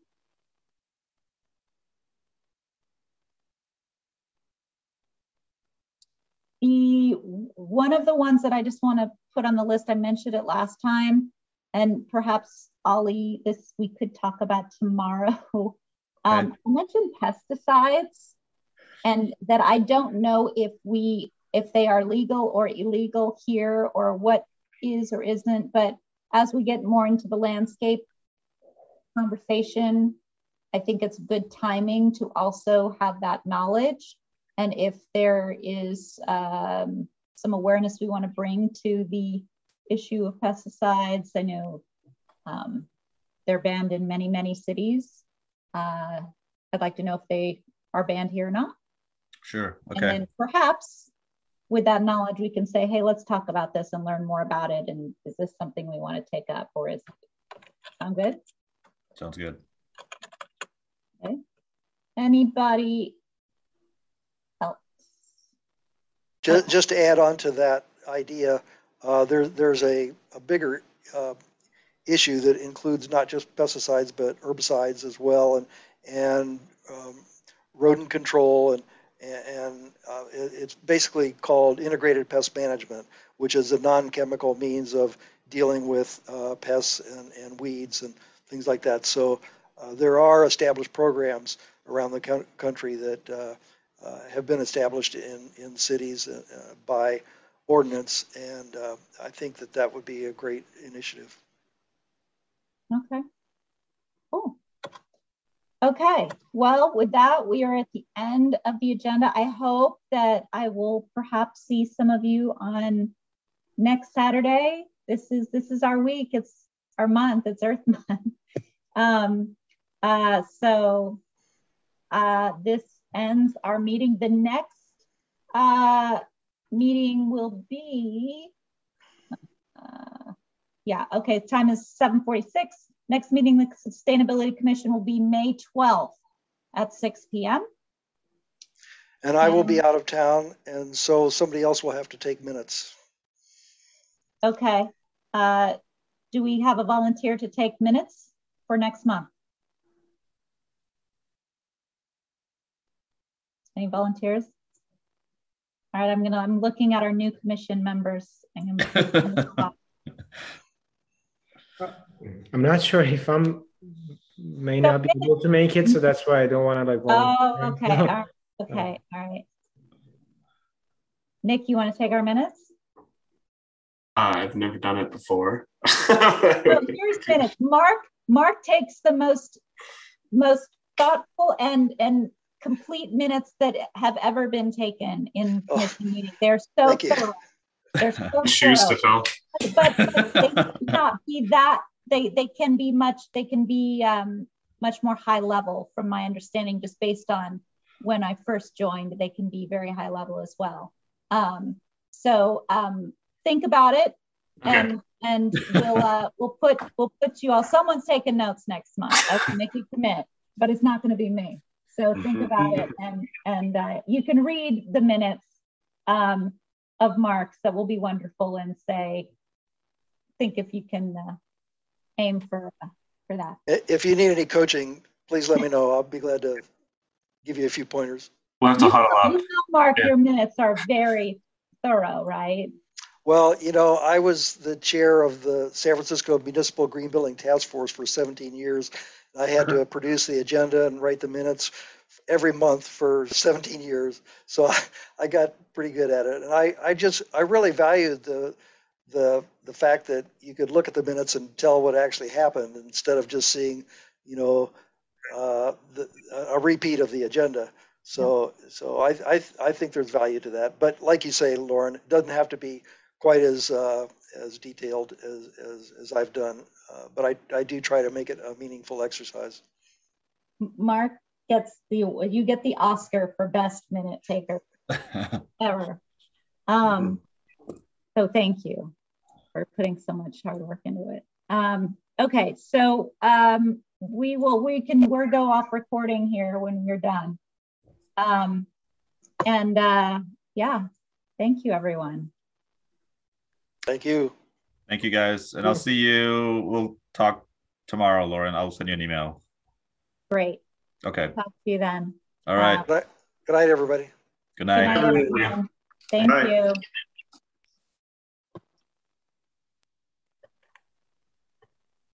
The one of the ones that I just want to put on the list, I mentioned it last time, and perhaps Ali, this we could talk about tomorrow. Um, I mentioned pesticides, and that I don't know if we if they are legal or illegal here or what is or isn't. But as we get more into the landscape conversation, I think it's good timing to also have that knowledge. And if there is um, some awareness we want to bring to the issue of pesticides, I know um, they're banned in many, many cities. Uh, I'd like to know if they are banned here or not. Sure. And Okay. then perhaps with that knowledge, we can say, hey, let's talk about this and learn more about it. And is this something we want to take up or is Sound good? Sounds good. Okay. Anybody else? Just, just to add on to that idea, uh, there, there's a, a bigger uh, issue that includes not just pesticides but herbicides as well, and and um, rodent control, and and uh, it's basically called integrated pest management, which is a non-chemical means of dealing with uh, pests and, and weeds and things like that. So uh, there are established programs around the co- country that uh, have been established in in cities uh, by ordinance, and uh, I think that that would be a great initiative. Okay. Cool. Okay. Well, with that, we are at the end of the agenda. I hope that I will perhaps see some of you on next Saturday. This is this is our week. It's our month. It's Earth Month. um, uh, so uh, this ends our meeting. The next uh, meeting will be, uh, yeah, okay, time is 7.46. Next meeting, the Sustainability Commission will be May 12th at 6 p.m. And I will be out of town, and so somebody else will have to take minutes. Okay. Uh, do we have a volunteer to take minutes for next month? Any volunteers? All right, I'm gonna, I'm looking at our new commission members. I'm I'm not sure if I'm may not be able to make it, so that's why I don't want to like. Oh, okay. All right. Okay. All right. Nick, you want to take our minutes? I've never done it before. so here's minutes. Mark, Mark takes the most most thoughtful and and complete minutes that have ever been taken in oh, commission meetings. They're so thorough. They're so shoes to fill. But, but they cannot be that. They they can be much. They can be um, much more high level, from my understanding, just based on when I first joined. They can be very high level as well. Um, so um, think about it, okay. and and we'll uh, we'll put we'll put you all. Someone's taking notes next month. I can make you commit, but it's not going to be me. So think mm-hmm. about it, and and uh, you can read the minutes um, of Mark's that will be wonderful, and say, think if you can uh, aim for uh, for that. If you need any coaching, please let me know. I'll be glad to give you a few pointers. We'll have to huddle up. You know, Mark, yeah. your minutes are very thorough, right? Well, you know, I was the chair of the San Francisco Municipal Green Building Task Force for 17 years. I had to produce the agenda and write the minutes every month for 17 years. So I, I got pretty good at it. And I, I just, I really valued the, the, the fact that you could look at the minutes and tell what actually happened instead of just seeing, you know, uh, the, a repeat of the agenda. So, so I, I, I think there's value to that. But like you say, Lauren, it doesn't have to be quite as uh, as detailed as, as, as I've done, uh, but I, I do try to make it a meaningful exercise. Mark gets the you get the Oscar for best minute taker ever. Um, so thank you for putting so much hard work into it. Um, okay, so um, we will we can we'll go off recording here when you're done. Um, and uh, yeah, thank you everyone. Thank you. Thank you guys. And I'll see you. We'll talk tomorrow, Lauren. I'll send you an email. Great. Okay. Talk to you then. All right. Good, night, good night, everybody. Good night. Good night Thank you.